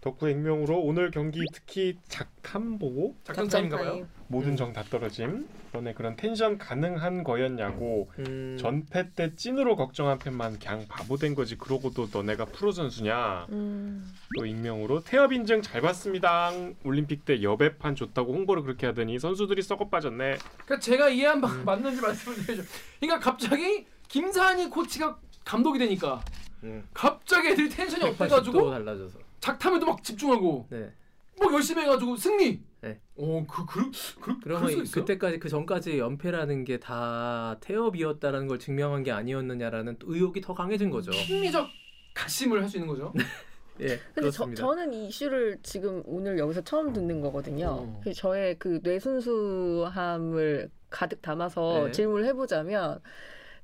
C: 덕후 익명으로 오늘 경기 특히 작탐 보고
B: 작전타임인가봐요.
C: 모든
A: 음.
C: 정다 떨어짐. 그런데 그런 텐션 가능한 거였냐고
A: 음,
C: 전패 때 찐으로 걱정한 팬만 그냥 바보 된 거지. 그러고도 너네가 프로 선수냐?
E: 음.
C: 또 익명으로 태업 인증 잘 봤습니다. 올림픽 때 여배판 좋다고 홍보를 그렇게 하더니 선수들이 썩어 빠졌네.
B: 그러니까 제가 이해한
A: 음.
B: 바 맞는지 말씀을 드려줘. 그러니까 갑자기 김사니 코치가 감독이 되니까
A: 음.
B: 갑자기 애들이 tension이
A: 180도
B: up돼가지고
A: 달라져서.
B: 작탐에도 막 집중하고
A: 네.
B: 뭐 열심히 해가지고 승리.
A: 네.
B: 어그그 그, 그, 수 있어?
A: 그때까지 그 전까지 연패라는 게 다 태업이었다라는 걸 증명한 게 아니었느냐라는 또 의혹이 더 강해진 거죠.
B: 심리적 가심을 할 수 있는 거죠.
A: 예,
E: 근데 저,
A: 그렇습니다.
E: 저는 이 이슈를 지금 오늘 여기서 처음 듣는 거거든요.
B: 어.
E: 그래서 저의 그 뇌순수함을 가득 담아서
A: 네.
E: 질문을 해보자면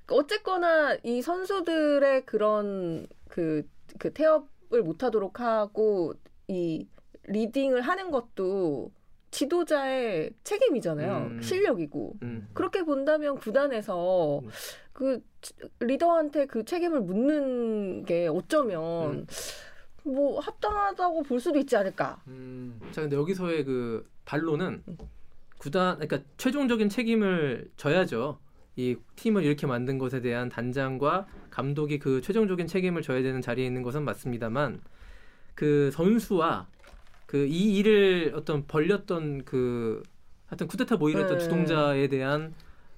E: 어쨌거나 이 선수들의 그런 그, 그 태업 을 못하도록 하고 이 리딩을 하는 것도 지도자의 책임이잖아요.
A: 음.
E: 실력이고.
A: 음.
E: 그렇게 본다면 구단에서
A: 음.
E: 그 리더한테 그 책임을 묻는 게 어쩌면
A: 음.
E: 뭐 합당하다고 볼 수도 있지 않을까.
B: 음.
A: 자, 근데 여기서의 그 반론은
E: 음.
A: 구단, 그러니까 최종적인 책임을 져야죠. 이 팀을 이렇게 만든 것에 대한 단장과 감독이 그 최종적인 책임을 져야 되는 자리에 있는 것은 맞습니다만 그 선수와 그 이 일을 어떤 벌렸던 그 하여튼 쿠데타 모의했던
E: 네.
A: 주동자에 대한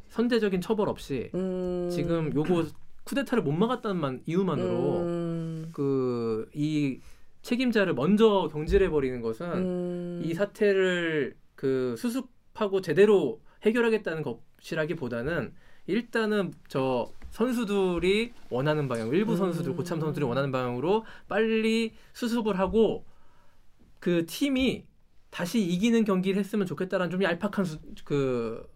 A: 선제적인 처벌 없이
E: 음.
A: 지금 요거 쿠데타를 못 막았다는 만- 이유만으로
E: 음.
A: 그이 책임자를 먼저 경질해 버리는 것은
E: 음.
A: 이 사태를 그 수습하고 제대로 해결하겠다는 것이라기보다는 일단은 저 선수들이 원하는 방향, 일부
E: 음.
A: 선수들 고참 선수들이 원하는 방향으로 빨리 수습을 하고 그 팀이 다시 이기는 경기를 했으면 좋겠다라는 좀 얄팍한 수, 그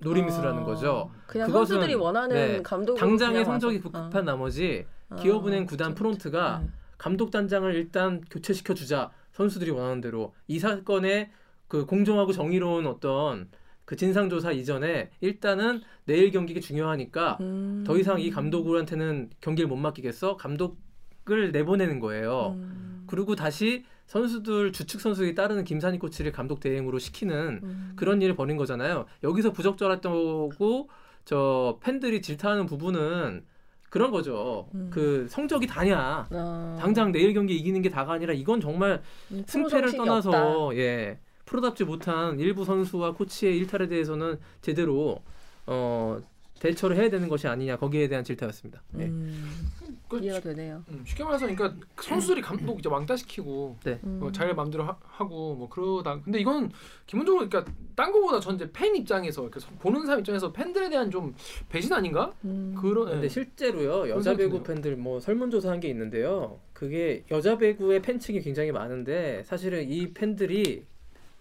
A: 노림수라는
E: 아,
A: 거죠.
E: 그냥
A: 그것은-
E: 선수들이 원하는
A: 네,
E: 감독
A: 당장의 성적이 급급한 나머지
E: 아,
A: 기업은행 구단 프론트가
E: 네.
A: 감독 단장을 일단 교체시켜 주자 선수들이 원하는 대로 이 사건의 그 공정하고 정의로운 어떤 그 진상조사 이전에 일단은 내일 경기가 중요하니까
E: 음.
A: 더 이상 이 감독한테는 경기를 못 맡기겠어 감독을 내보내는 거예요.
E: 음.
A: 그리고 다시 선수들 주축 선수에 따르는 김사니 코치를 감독 대행으로 시키는
E: 음.
A: 그런 일을 벌인 거잖아요. 여기서 부적절했다고 저 팬들이 질타하는 부분은 그런 거죠.
E: 음.
A: 그 성적이 다냐.
E: 아.
A: 당장 내일 경기 이기는 게 다가 아니라 이건 정말
E: 음,
A: 승패를 떠나서
E: 없다.
A: 예 프로답지 못한 일부 선수와 코치의 일탈에 대해서는 제대로 어 대처를 해야 되는 것이 아니냐 거기에 대한 질타였습니다. 예.
E: 음,
B: 그
E: 이해가 되네요.
B: 음, 쉽게 말해서 그러니까 선수들이 감독 이제 왕따 시키고
E: 음.
B: 어, 자기 마음대로 하, 하고 뭐 그러다 근데 이건 기본적으로 그러니까 딴 거보다 전 이제 팬 입장에서 이렇게 보는 사람 입장에서 팬들에 대한 좀 배신 아닌가
E: 음.
B: 그런
A: 근데
B: 예.
A: 실제로요 여자 배구 팬들 뭐 설문조사한 게 있는데요. 그게 여자 배구의 팬층이 굉장히 많은데 사실은 이 팬들이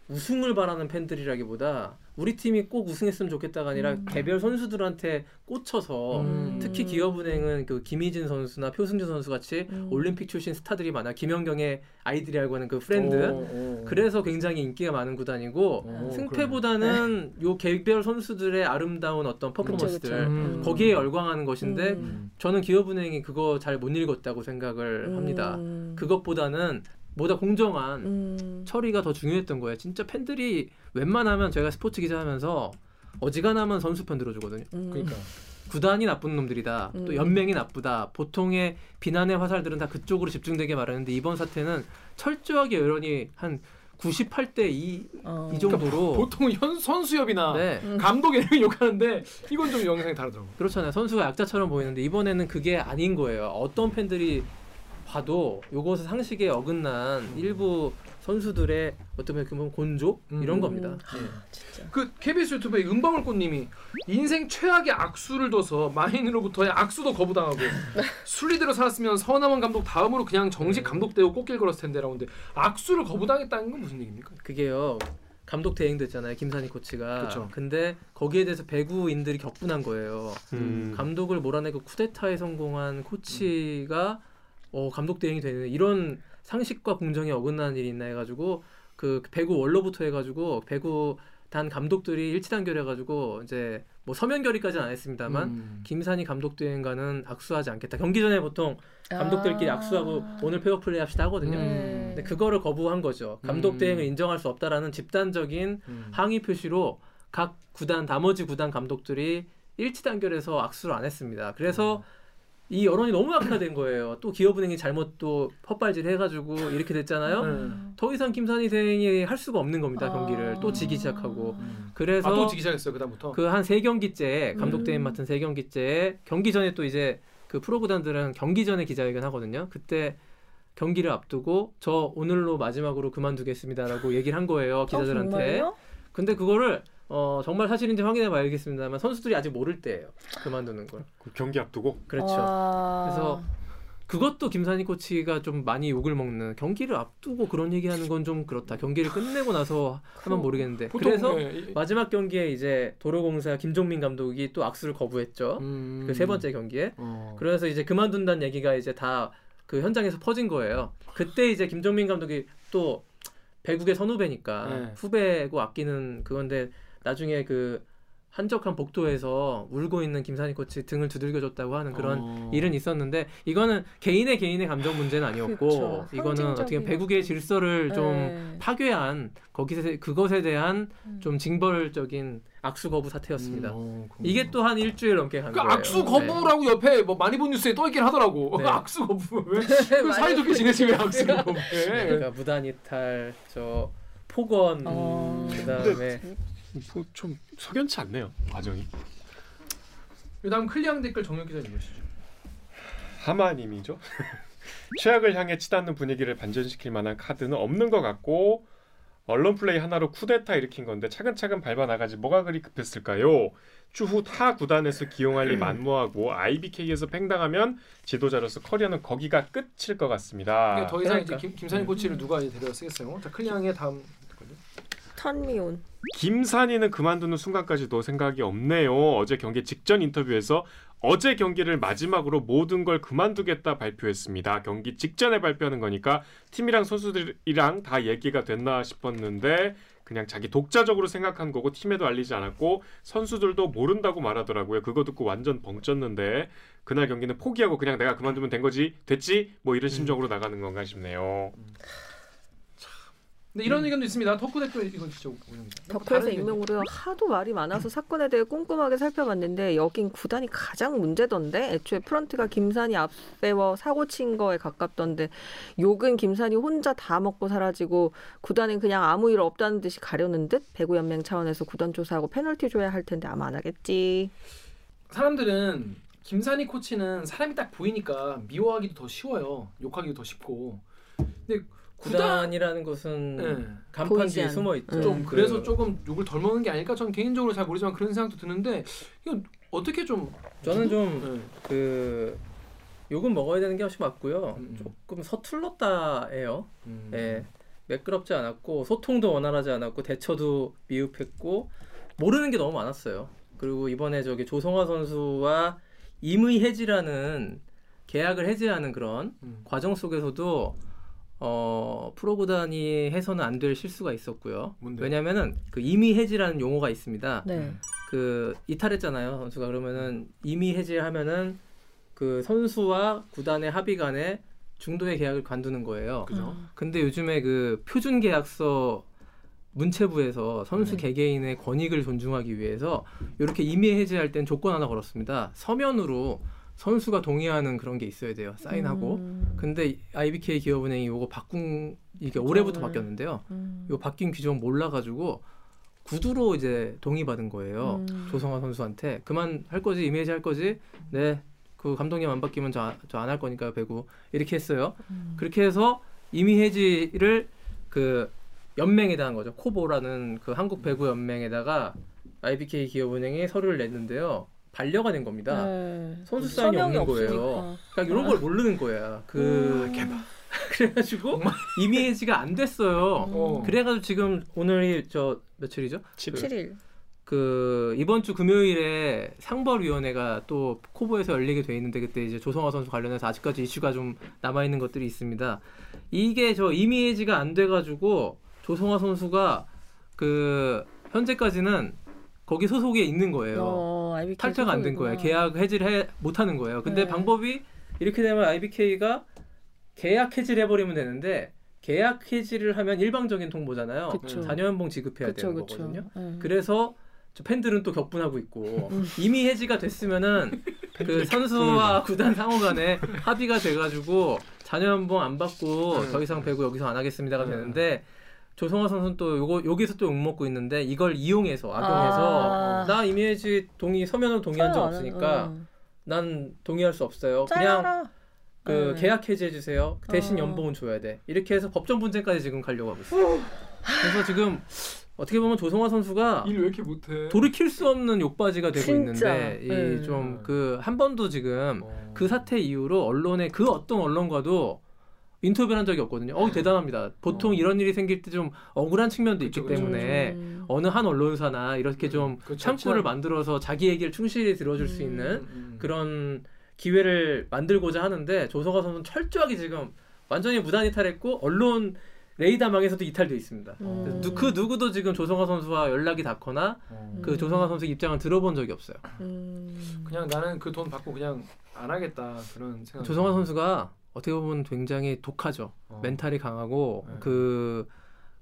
A: 우승을 바라는 팬들이라기보다 우리 팀이 꼭 우승했으면 좋겠다가 아니라
E: 음.
A: 개별 선수들한테 꽂혀서
B: 음.
A: 특히 기업은행은 그 김희진 선수나 표승주 선수 같이
E: 음.
A: 올림픽 출신 스타들이 많아 김연경의 아이들이라고 하는 그 프렌드
B: 오, 오.
A: 그래서 굉장히 인기가 많은 구단이고
B: 오,
A: 승패보다는 요 개별 선수들의 아름다운 어떤 퍼포먼스들
E: 그쵸, 그쵸.
B: 음.
A: 거기에 열광하는 것인데
E: 음.
A: 저는 기업은행이 그거 잘 못 읽었다고 생각을 합니다.
E: 음.
A: 그것보다는 보다 공정한
E: 음.
A: 처리가 더 중요했던 거예요. 진짜 팬들이 웬만하면 제가 스포츠 기자 하면서 어지간하면 선수 편 들어주거든요.
E: 음.
B: 그러니까
A: 구단이 나쁜 놈들이다.
E: 음.
A: 또 연맹이 나쁘다. 보통의 비난의 화살들은 다 그쪽으로 집중되게 말하는데 이번 사태는 철저하게 여론이 한 98대 2,
E: 어.
A: 이 정도로
B: 보통 현 선수협이나
A: 네.
E: 음.
B: 감독이 욕하는데 이건 좀 영상이 다르더라고.
A: 그렇잖아요. 선수가 약자처럼 보이는데 이번에는 그게 아닌 거예요. 어떤 팬들이 봐도 요것은 상식에 어긋난 일부 선수들의 어떤 보면 곤조 이런
B: 음.
A: 겁니다.
E: 아,
A: 예.
E: 진짜.
B: 그 KBS 유튜브에 은방울꽃님이 인생 최악의 악수를 둬서 마인으로부터의 악수도 거부당하고 순리대로 살았으면 서남원 감독 다음으로 그냥 정식 감독 되고 꽃길 걸었을 텐데라고 하는데 악수를 거부당했다는 건 무슨 얘기입니까?
A: 그게요. 감독 대행도 했잖아요. 김산희 코치가.
B: 그쵸.
A: 근데 거기에 대해서 배구인들이 격분한 거예요.
C: 음.
A: 감독을 몰아내고 쿠데타에 성공한 코치가 어, 감독 대행이 되는 이런 상식과 공정에 어긋나는 일이 있나 해가지고 그 배구 원로부터 해가지고 배구 단 감독들이 일치단결해가지고 이제 뭐 서면 결의까지는 안 했습니다만
B: 음.
A: 김산희 감독 대행과는 악수하지 않겠다. 경기 전에 보통 감독들끼리
E: 아.
A: 악수하고 오늘 페어 플레이 합시다 하거든요.
E: 네.
A: 근데 그거를 거부한 거죠. 감독
B: 음.
A: 대행을 인정할 수 없다라는 집단적인
B: 음.
A: 항의 표시로 각 구단 나머지 구단 감독들이 일치 단결해서 악수를 안 했습니다. 그래서 이 여론이 너무 악화된 거예요. 또 기업은행이 잘못 또 헛발질 해가지고 이렇게 됐잖아요.
B: 네.
A: 더 이상 김산희 대행이 할 수가 없는 겁니다.
E: 아.
A: 경기를 또 지기 시작하고
B: 음.
A: 그래서
B: 아 또 지기 시작했어요 그다음부터.
A: 그 한 세 경기째 감독
E: 음.
A: 대행 맡은 세 경기째 경기 전에 또 이제 그 프로 구단들은 경기 전에 기자회견 하거든요. 그때 경기를 앞두고 저 오늘로 마지막으로 그만두겠습니다라고 얘기를 한 거예요
E: 어,
A: 기자들한테. 근데 그거를 어, 정말 사실인지 확인해 봐야겠습니다만 선수들이 아직 모를 때예요. 그만두는 걸.
C: 그 경기 앞두고
A: 그렇죠.
E: 아.
A: 그래서 그것도 김산희 코치가 좀 많이 욕을 먹는 경기를 앞두고 그런 얘기하는 건 좀 그렇다. 경기를 끝내고 나서 하면 모르겠는데. 그래서
B: 예, 이-
A: 마지막 경기에 이제 도로공사 김종민 감독이 또 악수를 거부했죠.
B: 음.
A: 그세 번째 경기에.
B: 어.
A: 그래서 이제 그만둔다는 얘기가 이제 다 그 현장에서 퍼진 거예요. 그때 이제 김종민 감독이 또 배국의 선후배니까
B: 네.
A: 후배고 아끼는 그건데 나중에 그 한적한 복도에서 울고 있는 김산희 코치 등을 두들겨줬다고 하는 그런
B: 어.
A: 일은 있었는데 이거는 개인의 개인의 감정 문제는 아니었고
E: 그쵸.
A: 이거는 어떻게 배국의 질서를 좀
E: 네.
A: 파괴한 거기서 그것에 대한
E: 음.
A: 좀 징벌적인 악수 거부 사태였습니다.
B: 음, 어.
A: 이게 또 한 일주일 넘게
B: 간그
A: 거예요.
B: 악수
A: 네.
B: 거부라고 옆에 뭐 많이 본 뉴스에 떠 있긴 하더라고.
A: 네.
B: 악수 거부 왜? 그 사이좋게 지내지 왜 악수를 거부해?
A: 그러니까 무단 이탈, 저 폭언,
E: 어.
A: 그다음에
C: 뭐 좀 석연치 않네요 과정이.
B: 그다음 클리앙 댓글 정혁 기자 읽으시죠.
C: 하마님이죠. 최악을 향해 치닫는 분위기를 반전시킬 만한 카드는 없는 것 같고 언론 플레이 하나로 쿠데타 일으킨 건데 차근차근 밟아 나가지 뭐가 그리 급했을까요? 추후 타 구단에서 기용할 리 만무하고 IBK에서 팽당하면 지도자로서 커리어는 거기가 끝일 것 같습니다.
B: 더 이상
A: 그러니까.
B: 이제 김, 김산희 코치를 누가 이제 데려다 쓰겠어요? 자 클리앙의 다음
E: 턴미온.
C: 김산이는 그만두는 순간까지도 생각이 없네요. 어제 경기 직전 인터뷰에서 어제 경기를 마지막으로 모든 걸 그만두겠다 발표했습니다. 경기 직전에 발표하는 거니까 팀이랑 선수들이랑 다 얘기가 됐나 싶었는데 그냥 자기 독자적으로 생각한 거고 팀에도 알리지 않았고 선수들도 모른다고 말하더라고요. 그거 듣고 완전 벙쪘는데 그날 경기는 포기하고 그냥 내가 그만두면 된 거지 됐지 뭐 이런 심정으로 나가는 건가 싶네요.
B: 근데 이런 의견도 있습니다. 덕후 댓글 이건 진짜 오형입니다.
E: 덕후에서 익명으로 하도 말이 많아서 사건에 대해 꼼꼼하게 살펴봤는데 여긴 구단이 가장 문제던데 애초에 프런트가 김산이 앞세워 사고 친 거에 가깝던데 욕은 김산이 혼자 다 먹고 사라지고 구단은 그냥 아무 일 없다는 듯이 가려는 듯 배구 연맹 차원에서 구단 조사하고 페널티 줘야 할 텐데 아마 안 하겠지.
B: 사람들은 김산희 코치는 사람이 딱 보이니까 미워하기도 더 쉬워요. 욕하기도 더 쉽고. 근데 구단
A: 구단이라는 것은
B: 네.
A: 간판 뒤에
E: 않-
A: 숨어 있죠.
E: 음.
B: 좀
A: 그-
B: 그래서 조금 욕을 덜 먹는 게 아닐까 저는 개인적으로 잘 모르지만 그런 생각도 드는데 이거 어떻게 좀
A: 저는 좀
B: 네.
A: 그 욕은 먹어야 되는 게 훨씬 맞고요.
B: 음.
A: 조금 서툴렀다예요.
B: 음.
A: 예. 매끄럽지 않았고 소통도 원활하지 않았고 대처도 미흡했고 모르는 게 너무 많았어요. 그리고 이번에 저기 조성화 선수와 임의 해지라는 계약을 해지하는 그런
B: 음.
A: 과정 속에서도 어 프로 구단이 해서는 안 될 실수가 있었고요. 왜냐면은 그 임의 해지라는 용어가 있습니다.
E: 네.
A: 그 이탈했잖아요 선수가 그러면은 이미 해지하면은 그 선수와 구단의 합의 간에 중도의 계약을 관두는 거예요.
B: 그죠?
A: 근데 요즘에 그 표준 계약서 문체부에서 선수
B: 네.
A: 개개인의 권익을 존중하기 위해서 이렇게 임의 해지할 땐 조건 하나 걸었습니다. 서면으로 선수가 동의하는 그런 게 있어야 돼요. 사인하고.
E: 음.
A: 근데 IBK 기업은행이 요거 바꾼 이게 올해부터
E: 규정을.
A: 바뀌었는데요.
E: 음.
A: 요 바뀐 규정 몰라 가지고 구두로 이제 동의받은 거예요.
E: 음.
A: 조성화 선수한테 그만 할 거지 이미지 할 거지 네 그 감독님 안 바뀌면 저 안 할 거니까요 배구 이렇게 했어요.
E: 음.
A: 그렇게 해서 이미 해지를 그 연맹에다 한 거죠. 코보라는 그 한국 배구 연맹에다가 IBK 기업은행이 서류를 냈는데요. 반려가 된 겁니다.
E: 네.
A: 선수 사인이 없는 거예요.
E: 없으니까.
A: 그러니까 이런 걸 모르는 거야. 그 그래가지고 이미 해지가 안 됐어요.
B: 어.
A: 그래가지고 지금 오늘이 저 며칠이죠?
E: 7일.
A: 그 이번 주 금요일에 상벌위원회가 또 코보에서 열리게 돼 있는데 그때 이제 조성화 선수 관련해서 아직까지 이슈가 좀 남아 있는 것들이 있습니다. 이게 저 이미 해지가 안 돼가지고 조성화 선수가 그 현재까지는 거기 소속에 있는 거예요.
E: 어, IBK
A: 탈퇴가 안 된 거예요. 계약 해지를 해, 못 하는 거예요. 근데
E: 네.
A: 방법이 이렇게 되면 IBK가 계약 해지를 해버리면 되는데 계약 해지를 하면 일방적인 통보잖아요.
E: 그쵸.
A: 자녀 연봉 지급해야
E: 그쵸,
A: 되는
E: 그쵸.
A: 거거든요.
E: 네.
A: 그래서 저 팬들은 또 격분하고 있고
E: 음.
A: 이미 해지가 됐으면은 그 선수와 구단 상호간에 합의가 돼가지고 자녀 연봉 안 받고
B: 음.
A: 더 이상 배구 여기서 안 하겠습니다가
B: 음.
A: 되는데 조성화 선수는 또 요거 여기서 또 욕먹고 있는데 이걸 이용해서 악용해서
E: 아.
A: 나 이미 해지 동의 서면으로 동의한 적 없으니까
E: 은-
A: 난 동의할 수 없어요.
E: 어.
A: 그냥. 그
E: 네.
A: 계약 해지해 주세요. 대신
E: 어.
A: 연봉은 줘야 돼. 이렇게 해서 법정 분쟁까지 지금 가려고 하고 있어요. 그래서 지금 어떻게 보면 조성화 선수가
B: 일 왜 이렇게 못해?
A: 돌이킬 수 없는 욕바지가 되고
E: 진짜.
A: 있는데
E: 네.
A: 이좀 그 한 번도 지금
B: 어.
A: 그 사태 이후로 언론에 그 어떤 언론과도 인터뷰를 한 적이 없거든요. 어 대단합니다. 보통
B: 어.
A: 이런 일이 생길 때 좀 억울한 측면도 있기
B: 그쵸, 그쵸.
A: 때문에
E: 음.
A: 어느 한 언론사나 이렇게 좀
B: 그쵸,
A: 창구를
B: 진짜.
A: 만들어서 자기 얘기를 충실히 들어줄 수
E: 음.
A: 있는
B: 음.
A: 그런 기회를 만들고자 하는데 조성화 선수는 철저하게 지금 완전히 무단 이탈했고 언론 레이더망에서도 이탈돼 있습니다.
E: 음.
A: 누- 그 누구도 지금 조성화 선수와 연락이 닿거나
B: 어.
A: 그 조성화 선수 입장을 들어본 적이 없어요.
E: 음.
B: 그냥 나는 그 돈 받고 그냥 안 하겠다 그런 생각.
A: 조성화 선수가 어떻게 보면 굉장히 독하죠.
B: 어.
A: 멘탈이 강하고
B: 네.
A: 그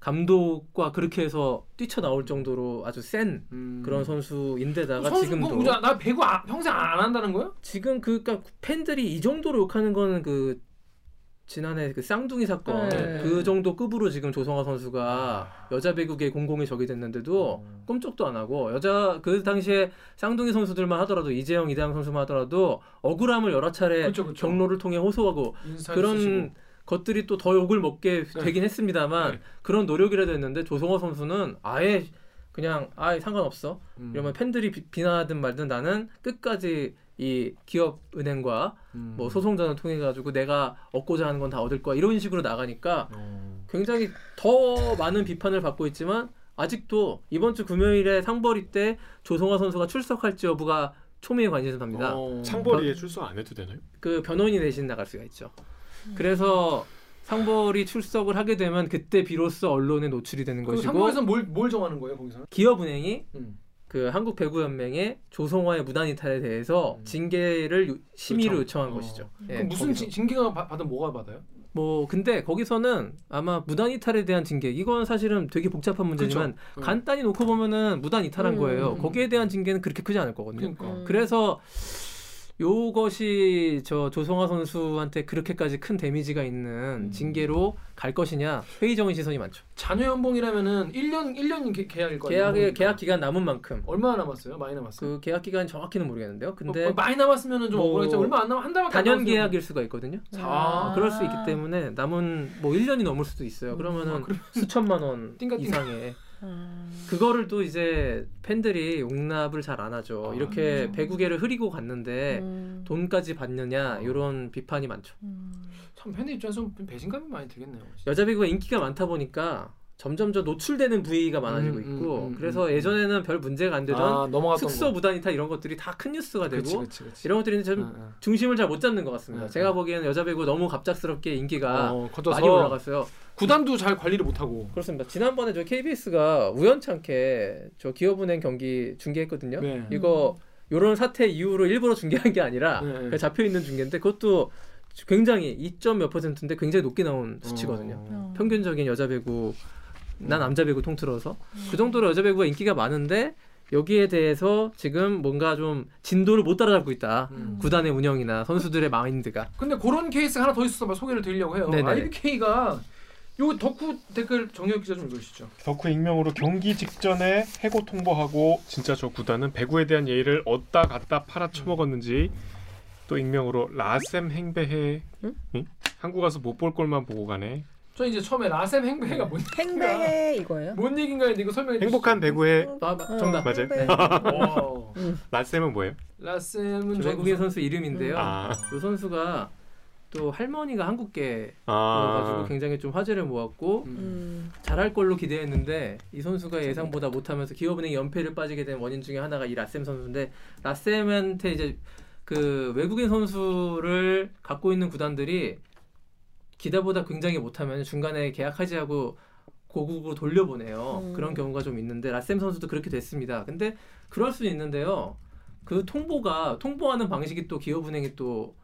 A: 감독과 그렇게 해서 뛰쳐나올 정도로 아주 센
B: 음.
A: 그런 선수인데다가
B: 선수
A: 지금도
B: 뭐, 나 배구 안- 평생 안 한다는 거야?
A: 지금 그 그러니까 팬들이 이 정도로 욕하는 거는 그 지난해 그 쌍둥이 사건
E: 네.
A: 그 정도 급으로 지금 조성화 선수가 여자 배구계 공공의 적이 됐는데도
B: 어.
A: 꿈쩍도 안 하고 여자 그 당시에 쌍둥이 선수들만 하더라도 이재영 이대영 선수만 하더라도 억울함을 여러 차례
B: 그쵸, 그쵸.
A: 경로를 통해 호소하고 그런
B: 쓰시고.
A: 것들이 또 더 욕을 먹게
B: 네.
A: 되긴 했습니다만
B: 네.
A: 그런 노력이라도 했는데 조성호 선수는 아예 그냥 아예 상관없어
B: 음.
A: 이러면 팬들이 비, 비난하든 말든 나는 끝까지 이 기업 은행과
B: 음.
A: 뭐 소송전을 통해 가지고 내가 얻고자 하는 건 다 얻을 거야 이런 식으로 나가니까
B: 어.
A: 굉장히 더 많은 비판을 받고 있지만 아직도 이번 주 금요일에 상벌이 때 조성화 선수가 출석할지 여부가 초미의 관심사입니다.
B: 어.
C: 상벌이에 출석 안 해도 되나요?
A: 그 변호인이 대신 나갈 수가 있죠. 그래서 상벌이 출석을 하게 되면 그때 비로소 언론에 노출이 되는
B: 그
A: 것이고
B: 상고에서 뭘, 뭘 정하는 거예요 거기서는?
A: 기업은행이
B: 음.
A: 그 한국 배구 연맹의 조성화의 무단 이탈에 대해서
B: 음.
A: 징계를 요- 심의를
B: 요청.
A: 요청 한
B: 어.
A: 것이죠. 예,
B: 그럼 무슨
A: 거기서.
B: 징- 징계가 받- 받으면 뭐가 받아요?
A: 뭐 근데 거기서는 아마 무단 이탈에 대한 징계 이건 사실은 되게 복잡한 문제지만.
B: 음.
A: 간단히 놓고 보면은 무단 이탈한
E: 음.
A: 거예요. 거기에 대한 징계는 그렇게 크지 않을 거거든요.
B: 그러니까.
E: 음.
A: 그래서 요것이 저 조성화 선수한테 그렇게까지 큰 데미지가 있는
B: 음.
A: 징계로 갈 것이냐 회의적인 시선이 많죠.
B: 자녀 연봉이라면은 1년 1년 계약일 거예요.
A: 계약의 계약 기간 남은 만큼
B: 얼마나 남았어요? 많이 남았어요.
A: 그 계약 기간 정확히는 모르겠는데요. 근데
B: 어, 어, 많이 남았으면은 좀
A: 뭐
B: 억울하겠죠. 얼마 안 남아 한 달밖에 안
A: 단연. 계약일 수가 있거든요.
B: 아,
A: 그럴 수 있기 때문에 남은 뭐 1년이 넘을 수도 있어요.
B: 아,
A: 그러면은
B: 그럼-
A: 수천만 원
B: 띵가.
A: 이상의
E: 음.
A: 그거를 또 이제 팬들이 용납을 잘 안 하죠.
B: 아,
A: 이렇게
E: 그렇죠.
A: 배구계를 흐리고 갔는데
E: 음.
A: 돈까지 받느냐 이런 비판이 많죠.
E: 음.
B: 참 팬들 입장에서 좀 배신감이 많이 들겠네요. 진짜.
A: 여자 배구가 인기가 많다 보니까 점점 저 노출되는 부위가 많아지고
B: 음,
A: 있고
B: 음, 음,
A: 그래서
B: 음.
A: 예전에는 별 문제가 안 되던
B: 아,
A: 숙소
B: 거.
A: 무단 이탈 이런 것들이 다 큰 뉴스가 되고
B: 그치, 그치, 그치.
A: 이런 것들이 좀
B: 응, 응.
A: 중심을 잘 못 잡는 것 같습니다.
B: 음,
A: 제가
B: 음.
A: 보기에는 여자 배구 너무 갑작스럽게 인기가
B: 어,
A: 많이 올라갔어요.
B: 구단도 잘 관리를 못 하고.
A: 그렇습니다. 지난번에 저 KBS가 우연찮게 저 기업은행 경기 중계했거든요.
B: 네.
A: 이거 요런 사태 이후로 일부러 중계한 게 아니라
B: 네, 네.
A: 그냥 잡혀 있는 중계인데 그것도 굉장히 2점 몇 퍼센트인데 굉장히 높게 나온 수치거든요.
B: 어.
A: 평균적인 여자 배구 나
B: 음.
A: 남자 배구 통틀어서 그 정도로 여자 배구가 인기가 많은데 여기에 대해서 지금 뭔가 좀 진도를 못 따라잡고 있다.
B: 음.
A: 구단의 운영이나 선수들의 마인드가
B: 근데 그런 케이스가 하나 더 있어서 막 소개를 드리려고 해요.
A: 네네.
B: IBK가 요 덕후 댓글 정혁 기자 좀 읽으시죠.
C: 덕후 익명으로 경기 직전에 해고 통보하고 진짜 저 구단은 배구에 대한 예의를 얻다 갖다 팔아 처먹었는지 또 익명으로 라셈 행배해
E: 응?
C: 응? 한국 가서 못 볼 꼴만 보고 가네
B: 저 이제 처음에 라셈 행배가 뭔
E: 행배해 이거예요?
B: 뭔 얘기인가 했는데 이거 설명해
C: 행복한 배구의
A: 아, 마- 정답.
C: 맞아요.
A: 네.
B: 어.
C: 라셈은 뭐예요?
B: 라셈은
A: 저 외국인 선수 이름인데요.
C: 아.
A: 이 선수가 또 할머니가 한국계
C: 아
A: 가지고 굉장히 좀 화제를 모았고
B: 음.
E: 음.
A: 잘할 걸로 기대했는데 이 선수가 예상보다 못하면서 기업은행 연패를 빠지게 된 원인 중에 하나가 이 라셈 선수인데 라셈한테 이제 그 외국인 선수를 갖고 있는 구단들이 기대보다 굉장히 못하면 중간에 계약 하지 하고 고국으로 돌려보내요.
E: 음.
A: 그런 경우가 좀 있는데 라셈 선수도 그렇게 됐습니다. 근데 그럴 수 있는데요. 그 통보가 통보하는 방식이 또 기업은행이 또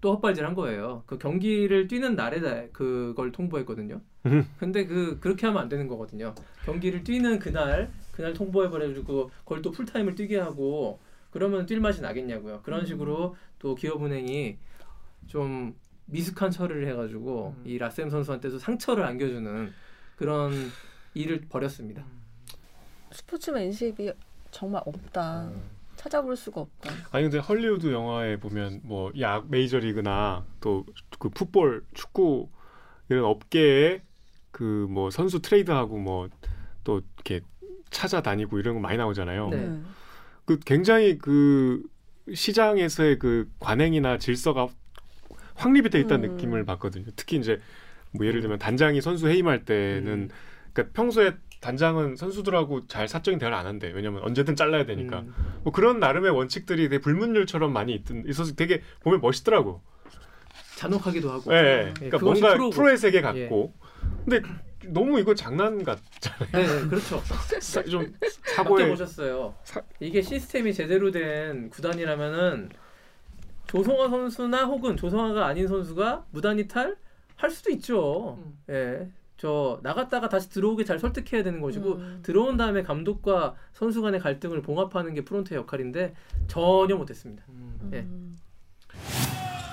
A: 또 헛발질한 거예요. 그 경기를 뛰는 날에 그걸 통보했거든요.
C: 음.
A: 근데 그 그렇게 하면 안 되는 거거든요. 경기를 뛰는 그날 그날 통보해 버려가지고 그걸 또 풀타임을 뛰게 하고 그러면 뛸 맛이 나겠냐고요. 그런 식으로 또 기업은행이 좀 미숙한 처리를 해가지고
B: 음.
A: 이 라셈 선수한테도 상처를 안겨주는 그런 일을 벌였습니다.
E: 스포츠맨십이 정말 없다. 찾아볼 수가 없다.
C: 아니 근데 헐리우드 영화에 보면 뭐 약 메이저리그나 또 그 풋볼 축구 이런 업계에 그 뭐 선수 트레이드하고 뭐 또 이렇게 찾아다니고 이런 거 많이 나오잖아요.
A: 네.
E: 음.
C: 그 굉장히 그 시장에서의 그 관행이나 질서가 확립이 돼 있다는
E: 음.
C: 느낌을 받거든요. 특히 이제 뭐 예를 들면 단장이 선수 해임할 때는
A: 음.
C: 그러니까 평소에 단장은 선수들하고 잘 사적인 대화를 안 한대. 왜냐면 언제든 잘라야 되니까.
A: 음.
C: 뭐 그런 나름의 원칙들이 되게 불문율처럼 많이 있던 있어서 되게 보면 멋있더라고.
A: 잔혹하기도 하고.
C: 예. 예.
A: 예,
C: 그러니까 뭔가
A: 프로고.
C: 프로의 세계 같고. 근데 너무 이거 장난 같잖아요.
A: 네, 네, 그렇죠.
C: 사- 좀 사고에
A: 보셨어요.
C: 사-
A: 이게 시스템이 제대로 된 구단이라면은 조성화 선수나 혹은 조성화가 아닌 선수가 무단 이탈 할 수도 있죠.
B: 음.
A: 예. 저 나갔다가 다시 들어오게 잘 설득해야 되는 것이고
E: 음.
A: 들어온 다음에 감독과 선수 간의 갈등을 봉합하는 게 프론트의 역할인데 전혀 못했습니다.
B: 음.
A: 예.
E: 음.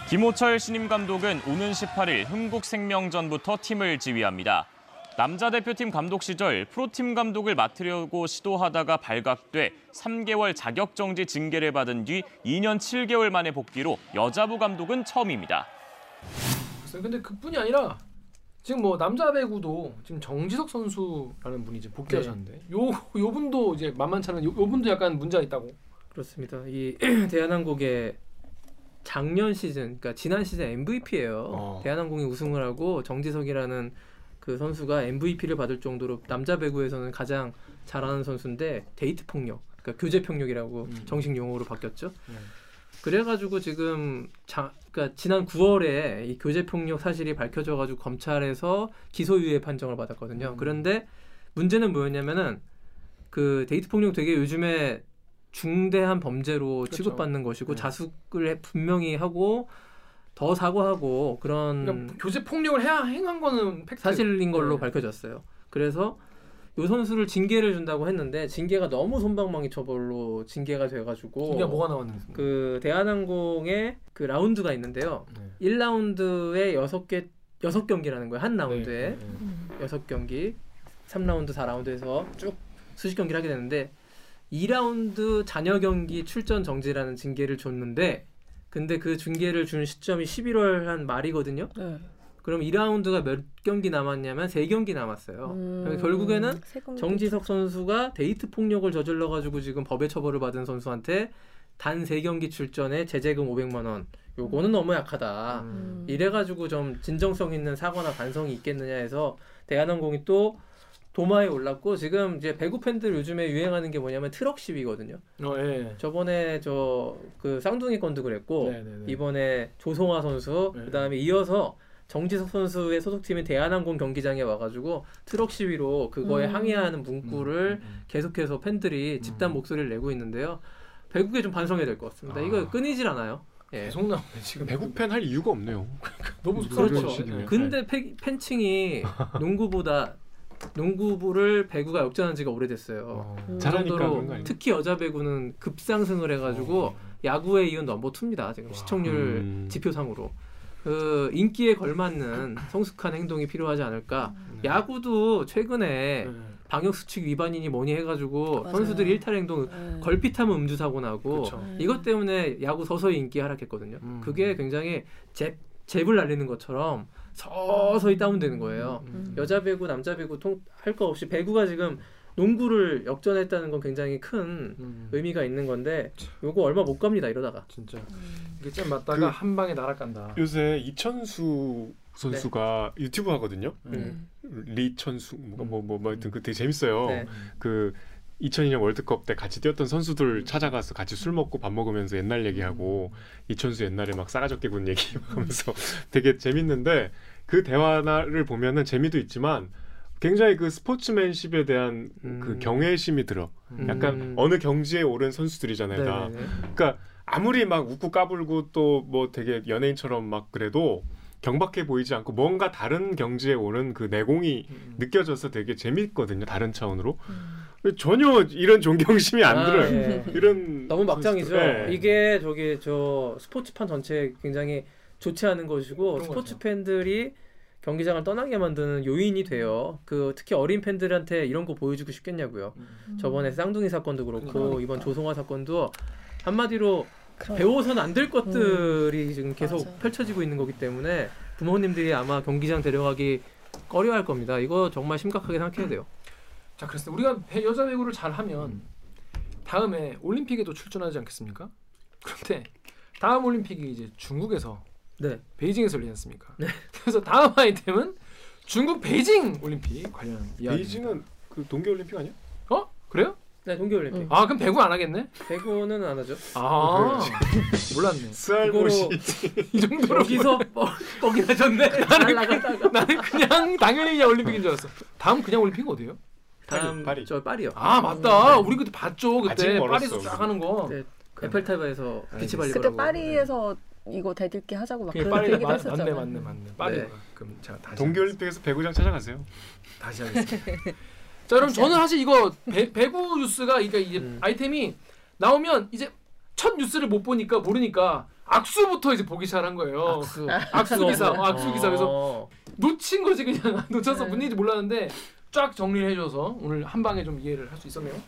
G: 김호철 신임 감독은 오는 18일 흥국생명전부터 팀을 지휘합니다. 남자 대표팀 감독 시절 프로팀 감독을 맡으려고 시도하다가 발각돼 3개월 자격정지 징계를 받은 뒤 2년 7개월 만에 복귀로 여자부 감독은 처음입니다.
B: 근데 그뿐이 아니라 지금 뭐 남자 배구도 지금 정지석 선수라는 분이 이제 복귀하셨는데 요 요 분도 이제 만만치 않은 요, 요 분도 약간 문제가 있다고.
A: 그렇습니다. 이 대한항공의 작년 시즌, 그러니까 지난 시즌 MVP예요.
C: 어.
A: 대한항공이 우승을 하고 정지석이라는 그 선수가 MVP를 받을 정도로 남자 배구에서는 가장 잘하는 선수인데 데이트 폭력, 그러니까 교제 폭력이라고
B: 음.
A: 정식 용어로 바뀌었죠.
B: 네.
A: 그래가지고 지금 자, 그러니까 지난 9월에 이 교제 폭력 사실이 밝혀져가지고 검찰에서 기소유예 판정을 받았거든요.
B: 음.
A: 그런데 문제는 뭐였냐면은 그 데이트 폭력 되게 요즘에 중대한 범죄로
B: 그렇죠.
A: 취급받는 것이고
B: 네.
A: 자숙을 해- 분명히 하고 더 사과하고 그런
B: 그러니까 교제 폭력을 해야 행한 거는 팩트.
A: 사실인 걸로
B: 네.
A: 밝혀졌어요. 그래서 요 선수를 징계를 준다고 했는데 징계가 너무 솜방망이 처벌로 징계가 돼가지고
B: 이게 뭐가 나왔는지.
A: 그 대한항공의 그 라운드가 있는데요.
B: 네.
A: 1라운드에 여섯 개 여섯 경기라는 거예요. 한 라운드에
B: 네, 네.
A: 여섯 경기, 3라운드, 4라운드에서 쭉 수십 경기를 하게 되는데 2라운드 잔여 경기 출전 정지라는 징계를 줬는데 근데 그 징계를 준 시점이 11월 한 말이거든요.
E: 네.
A: 그럼 2라운드가 몇 경기 남았냐면 세 경기 남았어요.
E: 음,
A: 결국에는
E: 세 경기
A: 정지석 선수가 데이트 폭력을 저질러 가지고 지금 법에 처벌을 받은 선수한테 단세 경기 출전에 제재금 500만 원. 요거는 너무 약하다.
B: 음.
A: 이래 가지고 좀 진정성 있는 사과나 반성이 있겠느냐 해서 대한항공이 또 도마에 올랐고 지금 이제 배구 팬들 요즘에 유행하는 게 뭐냐면 트럭 시위거든요.
B: 어, 예.
A: 저번에 저 그 쌍둥이 건도 그랬고
B: 네, 네, 네.
A: 이번에 조성화 선수
B: 네.
A: 그다음에 이어서 정지석 선수의 소속팀인 대한항공 경기장에 와가지고 트럭 시위로 그거에
E: 음.
A: 항의하는 문구를
B: 음, 음, 음.
A: 계속해서 팬들이 집단
B: 음.
A: 목소리를 내고 있는데요. 배구에 좀 반성해야 될 것 같습니다.
C: 아.
A: 이거 끊이질 않아요. 예.
B: 계속 나오네 지금.
C: 배구 팬 할 이유가 없네요.
B: 너무
A: 그렇죠.
B: 속상하죠.
A: 근데 팬, 팬층이 농구보다 농구부를 배구가 역전한 지가 오래됐어요.
B: 어.
E: 음.
A: 그
C: 잘하니까
A: 정도로? 특히 여자 배구는 급상승을 해가지고
B: 어.
A: 야구에 이은 넘버 투입니다. 지금
B: 와.
A: 시청률
C: 음.
A: 지표상으로 그 인기에 걸맞는 성숙한 행동이 필요하지 않을까.
B: 네.
A: 야구도 최근에
B: 네.
A: 방역 수칙 위반이니 뭐니 해가지고
E: 맞아요.
A: 선수들이 일탈 행동
E: 네.
A: 걸핏하면 음주 사고 나고
B: 그쵸.
E: 음.
A: 이것 때문에 야구 서서히 인기 하락했거든요.
B: 음.
A: 그게 굉장히 잽 잽을 날리는 것처럼 서서히 다운되는 거예요.
B: 음.
A: 여자 배구, 남자 배구 통할거 없이 배구가 지금 농구를 역전했다는 건 굉장히 큰
B: 음.
A: 의미가 있는 건데 요거 얼마 못 갑니다 이러다가.
B: 진짜
E: 음.
B: 이게 좀 맞다가
C: 그-
B: 한 방에 날아간다.
C: 요새 이천수 선수가 유튜브 하거든요.
A: 음.
C: 리천수 뭐뭐 뭐 뭐, 하여튼 그 되게 재밌어요.
A: 네.
C: 그 2002년 월드컵 때 같이 뛰었던 선수들 찾아가서 같이 술 먹고 밥 먹으면서 옛날 얘기하고 이천수 옛날에 막 싸가지 없게 군 얘기 하면서 되게 재밌는데 그 대화를 보면은 재미도 있지만 굉장히 그 스포츠맨십에 대한 그
A: 음.
C: 경외심이 들어.
B: 음.
C: 약간
A: 음.
C: 어느 경지에 오른 선수들이잖아요. 다.
A: 네네네.
C: 그러니까 아무리 막 웃고 까불고 또 뭐 되게 연예인처럼 막 그래도 경박해 보이지 않고 뭔가 다른 경지에 오른 그 내공이
B: 음.
C: 느껴져서 되게 재밌거든요. 다른 차원으로. 전혀 이런 존경심이 안
A: 아,
C: 들어요.
A: 예.
C: 이런
A: 너무 막장이죠.
C: 네.
A: 이게 저기 저 스포츠판 전체에 굉장히 좋지 않은 것이고 스포츠
B: 거죠.
A: 팬들이 경기장을 떠나게 만드는 요인이 돼요. 그 특히 어린 팬들한테 이런 거 보여주고 싶겠냐고요.
B: 음.
A: 저번에 쌍둥이 사건도 그렇고
B: 그러니까.
A: 이번 조성화 사건도 한마디로
E: 그럼.
A: 배워서는 안 될 것들이 지금 계속
E: 맞아.
A: 펼쳐지고 있는 거기 때문에 부모님들이 아마 경기장 데려가기 꺼려할 겁니다. 이거 정말 심각하게 생각해야 돼요.
B: 자, 그래서 우리가 배- 여자 배구를 잘하면 다음에 올림픽에도 출전하지 않겠습니까? 그런데 다음 올림픽이 이제 중국에서
A: 네.
B: 베이징에서 열리지 않습니까? 그래서 다음 아이템은 중국 베이징 올림픽 관련 이야기.
C: 베이징은 그 동계 올림픽 아니야?
B: 어? 그래요?
A: 네, 동계 올림픽.
B: 아 그럼 배구 안 하겠네?
A: 배구는 안 하죠.
B: 아 몰랐네.
C: 스알못이
B: 이 정도로
A: 여기서 뻐- 뻑이 나셨네. 날라갔다가.
B: 나는 그냥 당연히 그냥 올림픽인 줄 알았어. 다음 그냥 올림픽 어디예요?
A: 다음
C: 파리.
A: 저 파리요.
B: 아 맞다.
A: 네.
B: 우리 그때 봤죠.
C: 아직
B: 그때
C: 멀었어,
B: 파리에서 쫙
C: 우리.
B: 하는 거.
A: 네, 에펠탑에서 비치 발리볼
E: 그때 파리에서 이거 대들기 하자고 막
B: 그게
E: 그런 얘기도
B: 맞,
E: 했었잖아요.
B: 맞네 맞네 맞네. 파리가.
A: 네.
B: 그럼 제가 다시
C: 동계 올림픽에서 배구장 찾아가세요.
B: 다시 하겠습니다. 자, 그럼 저는 사실 이거 배, 배구 뉴스가 그러니까 이제
A: 음.
B: 아이템이 나오면 이제 첫 뉴스를 못 보니까 모르니까 악수부터 이제 보기 시작한 거예요.
A: 악수.
B: 악수 기사, 어, 악수 기사. 그래서
A: 어.
B: 놓친 거지 그냥 놓쳐서
E: 네.
B: 뭔 일인지 몰랐는데 쫙 정리를 해줘서 오늘 한 방에 좀 이해를 할 수 있었네요.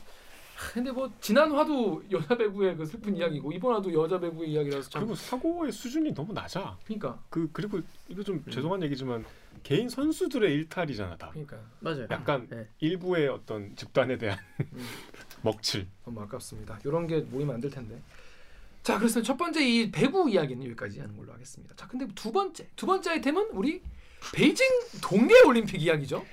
B: 근데 뭐 지난 화도 여자 배구의 그 슬픈 이야기고 이번 화도 여자 배구의 이야기라서 참
C: 그리고 사고의 수준이 너무 낮아.
B: 그러니까
C: 그 그리고 이거 좀
A: 음.
C: 죄송한 얘기지만 개인 선수들의 일탈이잖아 다.
B: 그러니까
A: 맞아요.
C: 약간
A: 네.
C: 일부의 어떤 집단에 대한
B: 음.
C: 먹칠.
B: 너무 아깝습니다. 이런 게 모이면 안 될 텐데. 자, 그래서 첫 번째 이 배구 이야기는 여기까지 하는 걸로 하겠습니다. 자, 근데 두 번째 두 번째 아이템은 우리 베이징 동계 올림픽 이야기죠.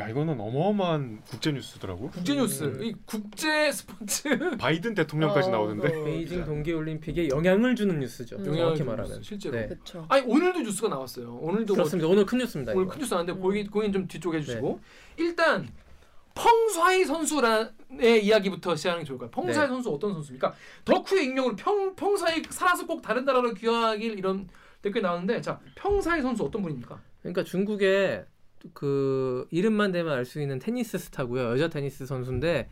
C: 야 이거는 어마어마한 국제 뉴스더라고.
B: 국제 뉴스,
A: 음.
B: 이 국제 스포츠
C: 바이든 대통령까지
E: 어,
C: 나오는데.
B: 어,
A: 베이징
B: 자,
A: 동계 올림픽에 영향을 주는 뉴스죠.
E: 음.
B: 영향을
A: 정확히
B: 주는
A: 말하면.
B: 실제로.
A: 네.
E: 그렇죠.
B: 아니 오늘도 뉴스가 나왔어요. 오늘도 뭐
A: 그렇습니다. 오늘 큰 뉴스입니다.
B: 오늘
A: 이거.
B: 큰 뉴스 나왔는데
E: 음.
B: 거기 거긴 좀 뒤쪽에 해 주시고 일단 펑사이 선수의 이야기부터 시작하는 게 좋을 까요 펑사이
A: 네.
B: 선수 어떤 선수입니까? 덕후의 익명으로 평 펑사이 살아서 꼭 다른 나라로 귀화하길 이런 댓글 나왔는데 자 펑사이 선수 어떤 분입니까?
A: 그러니까 중국의 그 이름만 대면 알 수 있는 테니스 스타고요. 여자 테니스 선수인데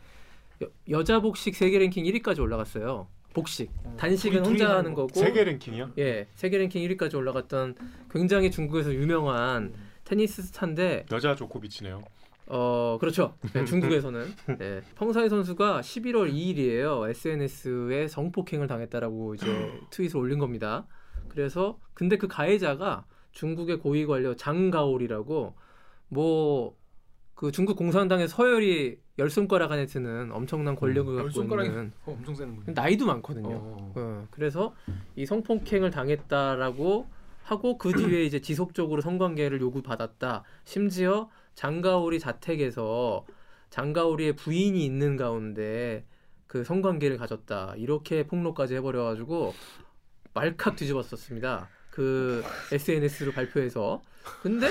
A: 여, 자 복식 세계 랭킹 1위까지 올라갔어요. 복식. 단식은
B: 둘이- 둘이
A: 혼자
B: 하는 거.
A: 거고.
C: 세계 랭킹이야?
A: 예, 세계 랭킹 1위까지 올라갔던 굉장히 중국에서 유명한 테니스 스타인데
C: 여자 조코비치네요.
A: 어 그렇죠. 네, 중국에서는 네, 펑사이 선수가 11월 2일이에요. SNS에 성폭행을 당했다라고 이제 트윗을 올린 겁니다. 그래서 근데 그 가해자가 중국의 고위 관료 장가올이라고 뭐 그 중국 공산당의 서열이 열 손가락 안에 드는 엄청난 권력을
B: 음, 열
A: 갖고 있는
B: 어, 엄청 분.
A: 나이도 많거든요.
B: 어.
A: 어, 그래서 이 성폭행을 당했다라고 하고 그 뒤에 이제 지속적으로 성관계를 요구받았다. 심지어 장가오리 자택에서 장가오리의 부인이 있는 가운데 그 성관계를 가졌다. 이렇게 폭로까지 해버려가지고 말칵 뒤집었었습니다. 그 SNS로 발표해서. 근데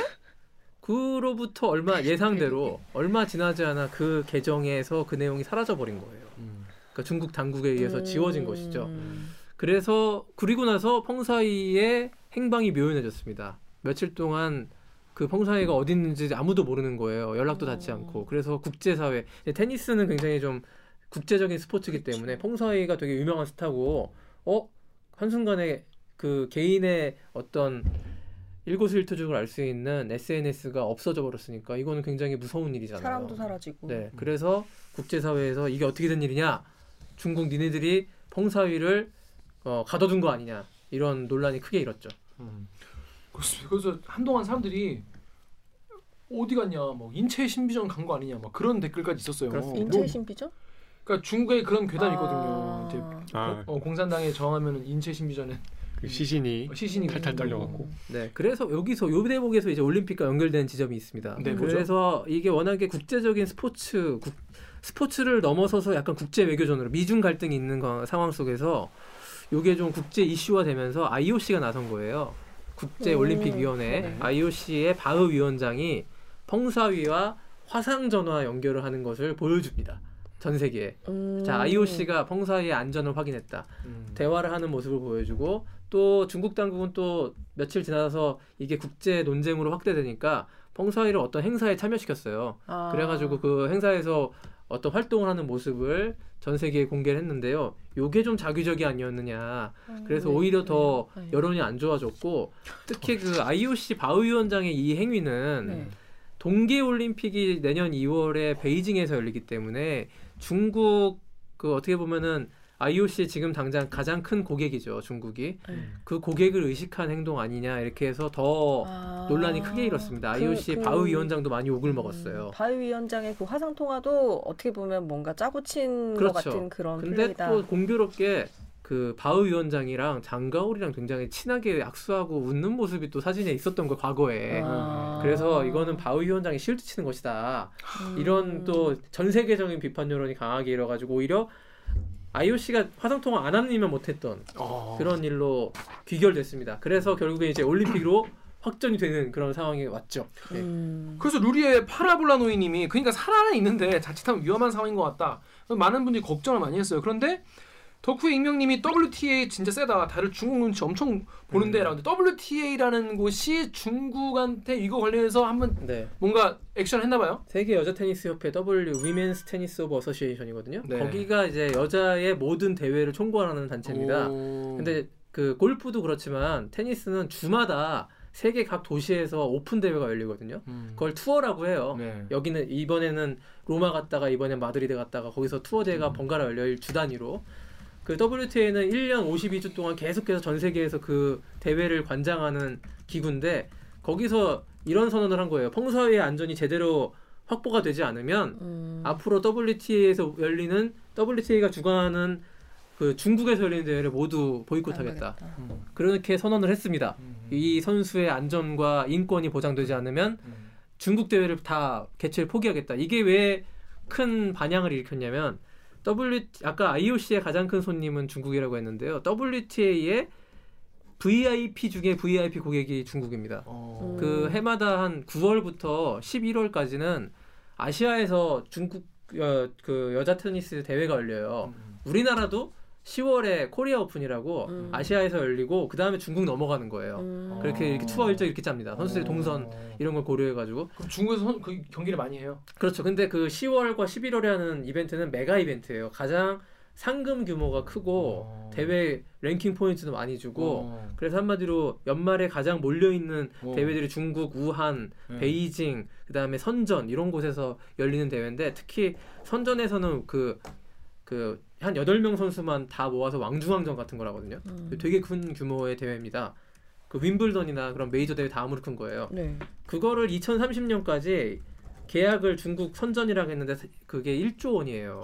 A: 그로부터 얼마 예상대로 얼마 지나지 않아 그 계정에서 그 내용이 사라져 버린 거예요.
B: 음.
A: 그러니까 중국 당국에 의해서 지워진 것이죠.
E: 음.
A: 그래서 그리고 나서 펑사이의 행방이 묘연해졌습니다. 며칠 동안 그 펑사이가 어디 있는지 아무도 모르는 거예요. 연락도 닿지
E: 어.
A: 않고. 그래서 국제사회 테니스는 굉장히 좀 국제적인 스포츠이기 때문에 펑사이가 되게 유명한 스타고 어 한순간에 그 개인의 어떤 일거수일투족을 알 수 있는 SNS가 없어져 버렸으니까 이거는 굉장히 무서운 일이잖아요.
E: 사람도 사라지고.
A: 네, 그래서 국제사회에서 이게 어떻게 된 일이냐? 중국 니네들이 펑사위를 어, 가둬둔 거 아니냐? 이런 논란이 크게 일었죠.
B: 음. 그래서 한동안 사람들이 어디 갔냐, 뭐 인체 신비전 간 거 아니냐, 막 그런 댓글까지 있었어요.
A: 그렇습니다.
E: 인체
B: 뭐,
E: 신비죠?
B: 그러니까 중국에 그런 괴담이
E: 아.
B: 있거든요. 이제
C: 아,
B: 어, 공산당에 저항하면은 인체 신비전에
C: 그 시신이
B: 시신이
C: 탈탈. 떨려갖고.
A: 네, 그래서 여기서 요 대목에서 이제 올림픽과 연결되는 지점이 있습니다.
B: 네, 뭐죠?
A: 그래서 이게 워낙에 국제적인 스포츠 국, 스포츠를 넘어서서 약간 국제 외교전으로 미중 갈등이 있는 거- 상황 속에서 요게 좀 국제 이슈화 되면서 IOC가 나선 거예요. 국제
E: 음,
A: 올림픽 위원회
B: 네.
A: IOC의 바흐 위원장이 펑사위와 화상 전화 연결을 하는 것을 보여줍니다. 전 세계에.
E: 음.
A: 자, IOC가 펑사위의 안전을 확인했다.
B: 음.
A: 대화를 하는 모습을 보여주고 또 중국 당국은 또 며칠 지나서 이게 국제 논쟁으로 확대되니까 펑사위를 어떤 행사에 참여시켰어요.
E: 아.
A: 그래가지고 그 행사에서 어떤 활동을 하는 모습을 전 세계에 공개를 했는데요. 요게 좀 자기적이 아니었느냐. 그래서
E: 네,
A: 오히려 더
E: 네.
A: 여론이 안 좋아졌고 특히 그 IOC 바흐 위원장의 이 행위는
E: 네.
A: 동계 올림픽이 내년 2월에 베이징에서 열리기 때문에 중국 그 어떻게 보면은 IOC 지금 당장 가장 큰 고객이죠 중국이
E: 네.
A: 그 고객을 의식한 행동 아니냐 이렇게 해서 더
E: 아.
A: 논란이 크게 일었습니다.
E: 그-
A: IOC
E: 그-
A: 바흐 위원장도 많이 욕을 먹었어요.
E: 음, 바위 위원장의 그 화상 통화도 어떻게 보면 뭔가 짜고 친것
A: 그렇죠.
E: 같은 그런
A: 근데
E: 플레이다.
A: 또 공교롭게 그 바흐 위원장이랑 장가올이랑 굉장히 친하게 악수하고 웃는 모습이 또 사진에 있었던 거 과거에.
E: 아.
A: 그래서 이거는 바흐 위원장이 실드 치는 것이다.
E: 음.
A: 이런 또 전 세계적인 비판 여론이 강하게 일어가지고 오히려 IOC가 화상 통화 안 하는 일만 못했던
B: 어.
A: 그런 일로 귀결됐습니다. 그래서 결국에 이제 올림픽으로 확전이 되는 그런 상황이 왔죠. 네.
E: 음.
B: 그래서 루리의 파라볼라노이님이 그러니까 살아는 있는데 자칫하면 위험한 상황인 것 같다. 많은 분들이 걱정을 많이 했어요. 그런데 덕후의 익명님이 WTA 진짜 세다. 다들 중국 눈치 엄청 보는데
A: 음.
B: WTA라는 곳이 중국한테 이거 관련해서 한번
A: 네.
B: 뭔가 액션 했나봐요.
A: 세계 여자 테니스 협회 W 위멘스 테니스 오브 어서시에이션이거든요.
B: 네.
A: 거기가 이제 여자의 모든 대회를 총괄하는 단체입니다.
B: 오.
A: 근데 그 골프도 그렇지만 테니스는 주마다 세계 각 도시에서 오픈 대회가 열리거든요.
B: 음.
A: 그걸 투어라고 해요.
B: 네.
A: 여기는 이번에는 로마 갔다가 이번엔 마드리드 갔다가 거기서 투어 대회가 번갈아 열려 주 단위로 그 WTA는 1년 52주 동안 계속해서 전 세계에서 그 대회를 관장하는 기구인데 거기서 이런 선언을 한 거예요. 펑사위의 안전이 제대로 확보가 되지 않으면
E: 음.
A: 앞으로 WTA에서 열리는 WTA가 주관하는 그 중국에서 열리는 대회를 모두 보이콧하겠다.
B: 음.
A: 그렇게 선언을 했습니다.
B: 음.
A: 이 선수의 안전과 인권이 보장되지 않으면
B: 음.
A: 중국 대회를 다 개최를 포기하겠다. 이게 왜 큰 반향을 일으켰냐면 W 아까 IOC의 가장 큰 손님은 중국이라고 했는데요. WTA의 VIP 중에 VIP 고객이 중국입니다.
B: 어.
A: 그 해마다 한 9월부터 11월까지는 아시아에서 중국 어, 그 여자 테니스 대회가 열려요.
B: 음.
A: 우리나라도 10월에 코리아 오픈이라고
E: 음.
A: 아시아에서 열리고 그 다음에 중국 넘어가는 거예요.
E: 음.
A: 그렇게 이렇게 투어 일정 이렇게 짭니다. 선수들 동선
B: 어.
A: 이런 걸 고려해가지고
B: 그럼 중국에서 선, 그 경기를 많이 해요.
A: 그렇죠. 근데 그 10월과 11월에 하는 이벤트는 메가 이벤트예요. 가장 상금 규모가 크고
B: 어.
A: 대회 랭킹 포인트도 많이 주고
B: 어.
A: 그래서 한마디로 연말에 가장 몰려 있는
B: 어.
A: 대회들이 중국, 우한,
B: 네.
A: 베이징, 그다음에 선전 이런 곳에서 열리는 대회인데 특히 선전에서는 그그 한 여덟 명 선수만 다 모아서 왕중왕전 같은 거라거든요.
E: 음.
A: 되게 큰 규모의 대회입니다. 그 윈블던이나 그런 메이저 대회 다음으로 큰 거예요.
E: 네.
A: 그거를 2030년까지 계약을 중국 선전이라고 했는데 그게 1조 원이에요.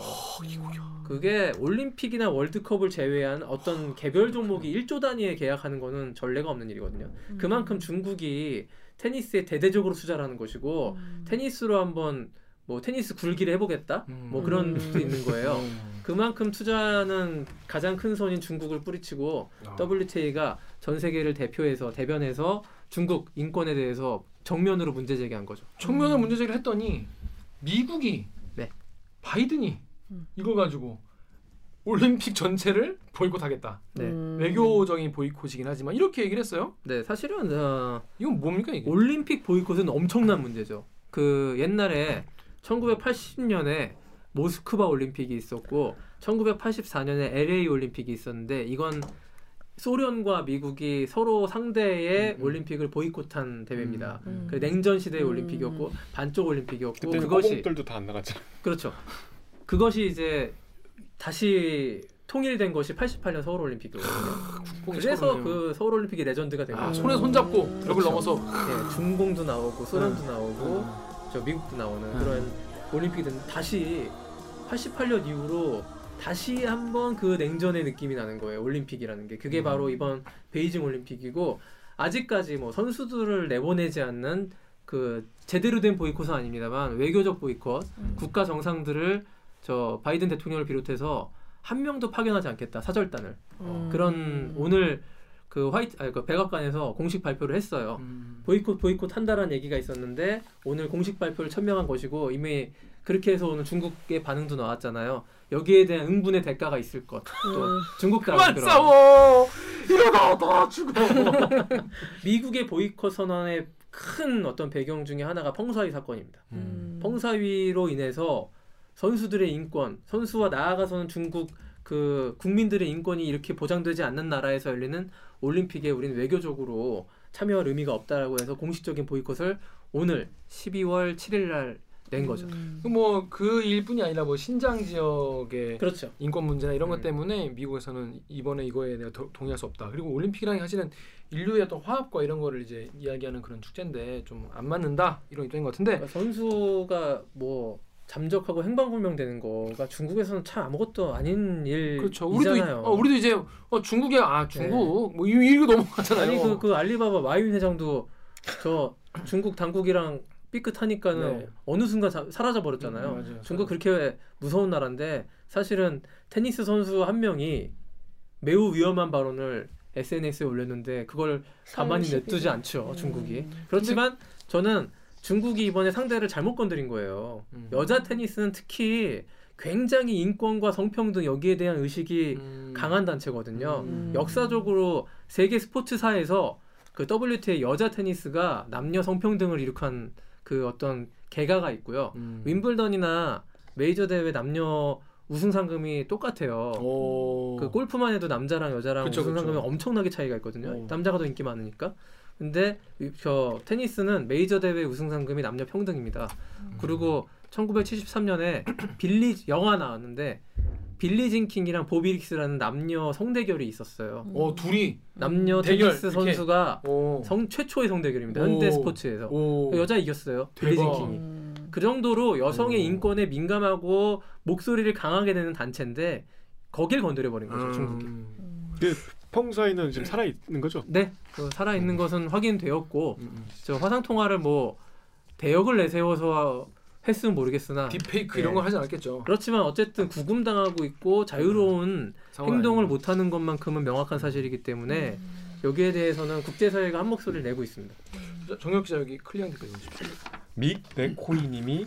A: 그게 올림픽이나 월드컵을 제외한 어떤 개별 종목이 1조 단위에 계약하는 거는 전례가 없는 일이거든요. 그만큼 중국이 테니스에 대대적으로 투자하는 것이고 테니스로 한번 뭐 테니스 굴기를 해보겠다
B: 음.
A: 뭐 그런
E: 음.
A: 뜻도 있는 거예요.
B: 음.
A: 그만큼 투자는 가장 큰 손인 중국을 뿌리치고
B: 아.
A: WTA가 전 세계를 대표해서 대변해서 중국 인권에 대해서 정면으로 문제 제기한 거죠.
B: 청면을 문제 제기를 했더니 미국이
A: 네.
B: 바이든이
E: 음.
B: 이걸 가지고 올림픽 전체를 보이콧하겠다.
A: 네.
E: 음.
B: 외교적인 보이콧이긴 하지만 이렇게 얘기를 했어요.
A: 네, 사실은 어,
B: 이건 뭡니까 이게?
A: 올림픽 보이콧은 엄청난 문제죠. 그 옛날에 1980년에 모스크바 올림픽이 있었고 1984년에 LA 올림픽이 있었는데 이건 소련과 미국이 서로 상대의
B: 음, 음.
A: 올림픽을 보이콧한 대회입니다.
E: 음.
A: 그 냉전 시대의
E: 음.
A: 올림픽이었고 반쪽 올림픽이었고 그것이
C: 꼬봉들도 다 안 나갔잖아.
A: 그렇죠. 그것이 이제 다시 통일된 것이 88년 서울 올림픽이거든요. 그래서. 그 서울 올림픽이 레전드가 된
B: 아,
A: 거죠.
B: 손에 손 잡고 벽을
A: 그렇죠.
B: 넘어서
A: 네, 중공도 나오고 소련도
B: 음.
A: 나오고 저 미국도 나오는
B: 음.
A: 그런 올림픽이 됐는데 다시 88년 이후로 다시 한번 그 냉전의 느낌이 나는 거예요. 올림픽이라는 게 그게
B: 음.
A: 바로 이번 베이징 올림픽이고 아직까지 뭐 선수들을 내보내지 않는 그 제대로 된 보이콧은 아닙니다만 외교적 보이콧,
B: 음.
A: 국가 정상들을 저 바이든 대통령을 비롯해서 한 명도 파견하지 않겠다 사절단을
E: 음.
A: 그런 오늘 그 화이트 아니 그 백악관에서 공식 발표를 했어요.
B: 음.
A: 보이콧 보이콧 한다라는 얘기가 있었는데 오늘 공식 발표를 천명한 것이고 이미 그렇게 해서 오늘 중국의 반응도 나왔잖아요. 여기에 대한 응분의 대가가 있을 것. 또
E: 음.
A: 중국도
B: 그만 싸워 이러다 다 죽어
A: 미국의 보이콧 선언의 큰 어떤 배경 중에 하나가 펑사위 사건입니다.
E: 음.
A: 펑사위로 인해서 선수들의 인권, 선수와 나아가서는 중국 그 국민들의 인권이 이렇게 보장되지 않는 나라에서 열리는 올림픽에 우리는 외교적으로 참여할 의미가 없다라고 해서 공식적인 보이콧을 오늘 12월 7일 날 낸 거죠.
E: 음.
B: 뭐그 일뿐이 아니라 뭐 신장 지역의
A: 그렇죠.
B: 인권 문제나 이런 것
A: 음.
B: 때문에 미국에서는 이번에 이거에 내가 더- 동의할 수 없다. 그리고 올림픽이라는 게 사실은 인류의 어떤 화합과 이런 거를 이제 이야기하는 그런 축제인데 좀 안 맞는다 이런 입장인 것 같은데
A: 그러니까 선수가 뭐 잠적하고 행방불명되는 거가 중국에서는 참 아무것도 아닌
B: 그렇죠. 우리도 이,
A: 일이잖아요.
B: 어, 우리도 이제 어, 중국에 아 중국 뭐 이- 이거 넘어가잖아요.
A: 아니 그, 그 알리바바 마윈 회장도 저 중국 당국이랑 삐끗하니까는
B: 네.
A: 어느 순간 사, 사라져 버렸잖아요.
B: 음, 맞아요.
A: 중국 그렇게 무서운 나라인데 사실은 테니스 선수 한 명이 매우 위험한 발언을 SNS에 올렸는데 그걸 가만히
E: 30일.
A: 냅두지 않죠
E: 음.
A: 중국이. 그렇지만 저는 중국이 이번에 상대를 잘못 건드린 거예요.
B: 음.
A: 여자 테니스는 특히 굉장히 인권과 성평등 여기에 대한 의식이
B: 음.
A: 강한 단체거든요.
B: 음.
A: 역사적으로 세계 스포츠사에서 그 WTA 여자 테니스가 남녀 성평등을 일으킨 그 어떤 개가가 있고요.
B: 음.
A: 윈블던이나 메이저 대회 남녀 우승 상금이 똑같아요.
B: 오.
A: 그 골프만 해도 남자랑 여자랑
B: 그쵸,
A: 우승
B: 그쵸.
A: 상금이 엄청나게 차이가 있거든요.
B: 오.
A: 남자가 더 인기 많으니까. 근데 이- 저 테니스는 메이저 대회 우승 상금이 남녀 평등입니다. 그리고 1973년에 빌리 영화 나왔는데 빌리진 킹이랑 보비 릭스라는 남녀 성대결이 있었어요.
B: 어 둘이
A: 남녀
B: 대결,
A: 테니스
B: 이렇게.
A: 선수가
B: 오.
A: 성 최초의 성대결입니다.
B: 오.
A: 현대 스포츠에서
B: 오.
A: 여자 이겼어요. 빌리진
B: 대박.
A: 킹이.
E: 음.
A: 그 정도로 여성의
B: 오.
A: 인권에 민감하고 목소리를 강하게 내는 단체인데 거길 건드려 버린 거죠 중국이.
B: 음.
C: 펑솨이는 지금 살아 있는 거죠?
A: 네, 그 살아 있는 것은 확인되었고
B: 음, 음.
A: 저 화상 통화를 뭐 대역을 내세워서 했으면 모르겠으나
B: 딥페이크
A: 예.
B: 이런 거 하지 않았겠죠.
A: 그렇지만 어쨌든 구금당하고 있고 자유로운
B: 상황이
A: 행동을
B: 아니고.
A: 못하는 것만큼은 명확한 사실이기 때문에 여기에 대해서는 국제사회가 한 목소리를 내고 있습니다.
B: 자, 정혁 기자 여기 클리앙 댓글 읽어주십시오.
C: 믹 네코이님이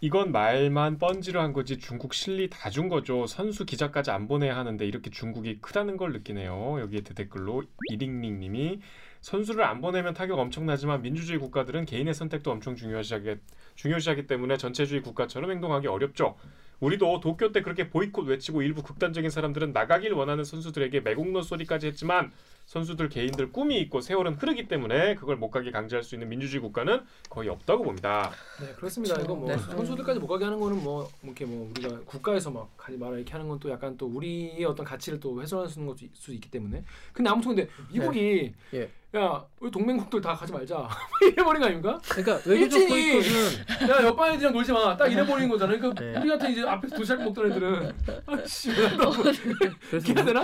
C: 이건 말만 뻔지를 한 거지 중국 실리 다 준 거죠. 선수 기자까지 안 보내야 하는데 이렇게 중국이 크다는 걸 느끼네요. 여기에 댓글로 이링링 님이 선수를 안 보내면 타격 엄청나지만 민주주의 국가들은 개인의 선택도 엄청 중요시하기 중요시하기 때문에 전체주의 국가처럼 행동하기 어렵죠. 우리도 도쿄 때 그렇게 보이콧 외치고 일부 극단적인 사람들은 나가길 원하는 선수들에게 매국노 소리까지 했지만 선수들 개인들 꿈이 있고 세월은 흐르기 때문에 그걸 못 가게 강제할 수 있는 민주주의 국가는 거의 없다고 봅니다.
B: 네 그렇습니다. 이거 뭐
A: 네.
B: 선수들까지 못 가게 하는 거는 뭐 이렇게 뭐 우리가 국가에서 막 가지 마라 이렇게 하는 건 또 약간 또 우리의 어떤 가치를 또 훼손할 수 있는 것도 수 있기 때문에. 근데 아무튼 근데 미국이
A: 예.
B: 야 우리 동맹국들 다 가지 말자 이래버린 거 아닙니까?
A: 그러니까 외교적 보이콧은
B: 야 옆반 애들이랑 놀지 마. 딱 이래버리는 거잖아. 그러니까
A: 네.
B: 우리 같은 이제 앞에서 도시락 먹던 애들은 아씨
A: 그래서?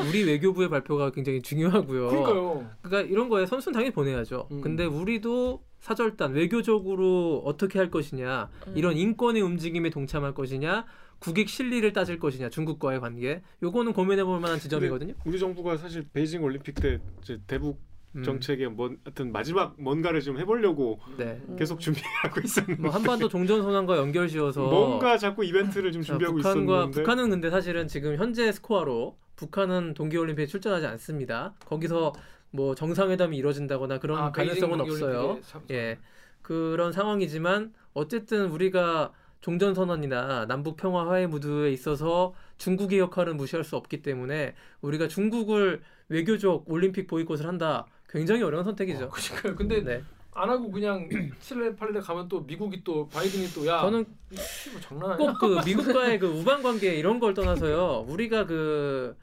A: 우리 외교부의 발표가 굉장히 중요하고요.
B: 그러니까요.
A: 그러니까 이런 거에 선수는 당연히 보내야죠.
B: 음.
A: 근데 우리도 사절단 외교적으로 어떻게 할 것이냐, 이런 인권의 움직임에 동참할 것이냐, 국익 실리를 따질 것이냐, 중국과의 관계, 요거는 고민해 볼 만한 지점이거든요.
C: 우리 정부가 사실 베이징 올림픽 때 이제 대북
A: 음.
C: 정책에 뭔 하여튼 마지막 뭔가를 좀 해보려고
A: 네.
C: 계속 준비하고 있었는데
A: 뭐 한반도 종전 선언과 연결지어서
C: 뭔가 자꾸 이벤트를 좀
A: 자,
C: 준비하고
A: 북한과
C: 있었는데
A: 북한은 근데 사실은 지금 현재 스코어로 북한은 동계올림픽에 출전하지 않습니다. 거기서 뭐 정상회담이 이루어진다거나 그런
B: 아,
A: 가능성은 없어요. 예. 그런 상황이지만 어쨌든 우리가 종전 선언이나 남북 평화 화해 무드에 있어서 중국의 역할은 무시할 수 없기 때문에 우리가 중국을 외교적 올림픽 보이콧을 한다. 굉장히 어려운 선택이죠.
B: 그러니까요. 근데
A: 네.
B: 안 하고 그냥 7일 8일에 가면 또 미국이 또 바이든이 또 야
A: 저는
B: 뭐 장난 아니야.
A: 꼭 그 미국과의 그 우방 관계 이런 걸 떠나서요. 우리가 그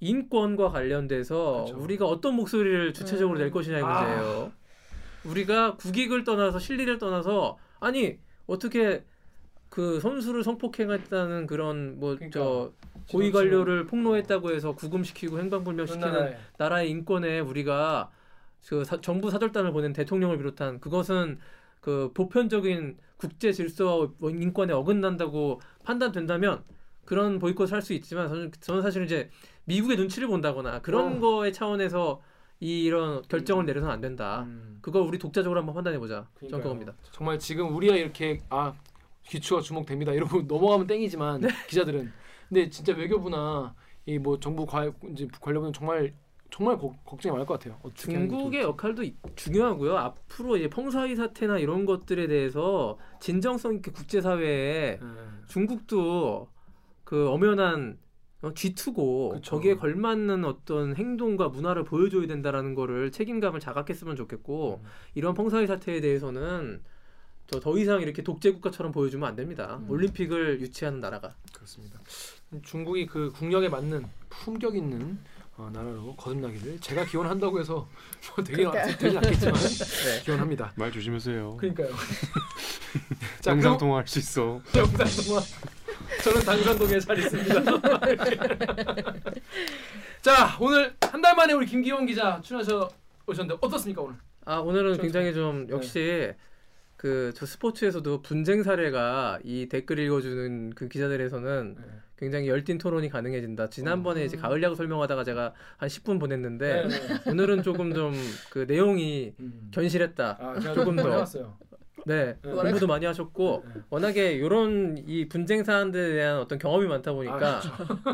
A: 인권과 관련돼서
B: 그렇죠.
A: 우리가 어떤 목소리를 주체적으로 낼 것이냐의
B: 아.
A: 문제예요. 우리가 국익을 떠나서 실리를 떠나서 아니 어떻게 그 선수를 성폭행했다는 그런 뭐
B: 그러니까
A: 저 고위 관료를 폭로했다고 해서 구금시키고 행방불명시키는. 나라의 인권에 우리가 그 사- 정부 사절단을 보낸 대통령을 비롯한 그것은 그 보편적인 국제 질서와 인권에 어긋난다고 판단된다면 그런 보이콧을 할 수 있지만 저는, 저는 사실 이제 미국의 눈치를 본다거나 그런
B: 어.
A: 거의 차원에서 이, 이런 결정을 내려서는 안 된다.
B: 음.
A: 그걸 우리 독자적으로 한번 판단해 보자.
B: 그러니까요.
A: 그겁니다.
B: 정말 지금 우리가 이렇게 아 기추가 주목됩니다 이러고 넘어가면 땡이지만
A: 네.
B: 기자들은 근데 진짜 외교부나 이 뭐 정부 관 이제 관료부는 정말 정말 고, 걱정이 많을 것 같아요.
A: 중국의. 역할도 이- 중요하고요. 앞으로 이제 펑사이 사태나 이런 것들에 대해서 진정성 있게 국제사회에
B: 네.
A: 중국도 그 엄연한 어, G2고
B: 그쵸.
A: 거기에 걸맞는 어떤 행동과 문화를 보여줘야 된다라는 거를 책임감을 자각했으면 좋겠고
B: 음.
A: 이런 펑사이 사태에 대해서는 저 더 이상 이렇게 독재 국가처럼 보여주면 안 됩니다.
E: 음.
A: 올림픽을 유치하는 나라가
B: 그렇습니다. 중국이 그 국력에 맞는 품격 있는 어, 나라로 거듭나기를 제가 기원한다고 해서 뭐 되게
E: 그러니까.
B: 되진 않겠지만
A: 네.
B: 기원합니다.
C: 말 조심하세요.
B: 그러니까요. 자,
C: 영상 통화할 수 있어.
B: 영상 통화. 저는 당산동에 잘 있습니다. 자, 오늘 한 달 만에 우리 김기원 기자 출연하셔 오셨는데 어떻습니까 오늘?
A: 아 오늘은
B: 좀-
A: 굉장히 좀 역시 그저 스포츠에서도 분쟁 사례가 이 댓글 읽어주는 그 기자들에서는
B: 네.
A: 굉장히 열띤 토론이 가능해진다. 지난번에 이제 가을 야구 설명하다가 제가 한 10분 보냈는데
B: 네, 네.
A: 오늘은 조금 좀 그 내용이
B: 음.
A: 견실했다.
B: 아,
A: 조금 더.
B: 해봤어요.
A: 네,
B: 네.
A: 공부도 많이 하셨고
B: 네.
A: 워낙에 이런 이 분쟁 사안들에 대한 어떤 경험이 많다 보니까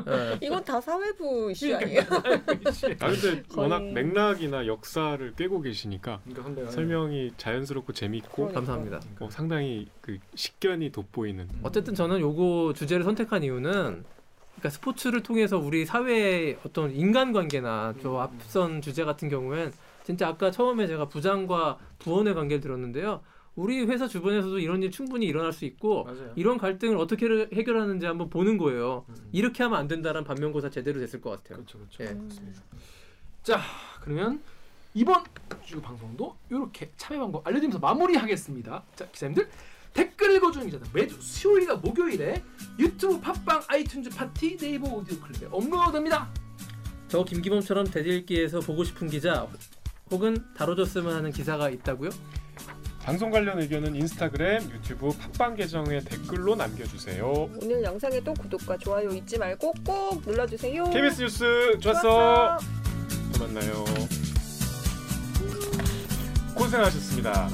A: 예.
E: 이건 다 사회부 이슈 아니에요?
C: 아 근데 워낙 맥락이나 역사를 꿰고 계시니까
B: 그러니까
C: 설명이 자연스럽고 재밌고
A: 감사합니다.
C: 어, 상당히 그 식견이 돋보이는.
A: 어쨌든 저는 요거 주제를 선택한 이유는 그러니까 스포츠를 통해서 우리 사회의 어떤 인간관계나 저 앞선 주제 같은 경우엔 진짜 아까 처음에 제가 부장과 부원의 관계를 들었는데요. 우리 회사 주변에서도 이런 일 충분히 일어날 수 있고
B: 맞아요.
A: 이런 갈등을 어떻게 해결하는지 한번 보는 거예요.
B: 음.
A: 이렇게 하면 안 된다는 반면교사 제대로 됐을 것 같아요.
B: 그렇죠, 그렇죠.
A: 예.
B: 맞습니다. 자, 그러면 이번 주 방송도 이렇게 참여 방법 알려드리면서 마무리하겠습니다. 자, 기자님들 댓글 읽어주는 기자들 매주 수요일과 목요일에 유튜브 팟빵 아이튠즈 팟티 네이버 오디오 클립에 업로드됩니다.
A: 저 김기범처럼 대들기에서 보고 싶은 기자 혹은 다뤄줬으면 하는 기사가 있다고요?
C: 방송 관련 의견은 인스타그램, 유튜브 팟빵 계정에 댓글로 남겨주세요.
E: 오늘 영상에도 구독과 좋아요 잊지 말고 꼭 눌러주세요.
C: KBS 뉴스 좋았어. 또 만나요. 고생하셨습니다.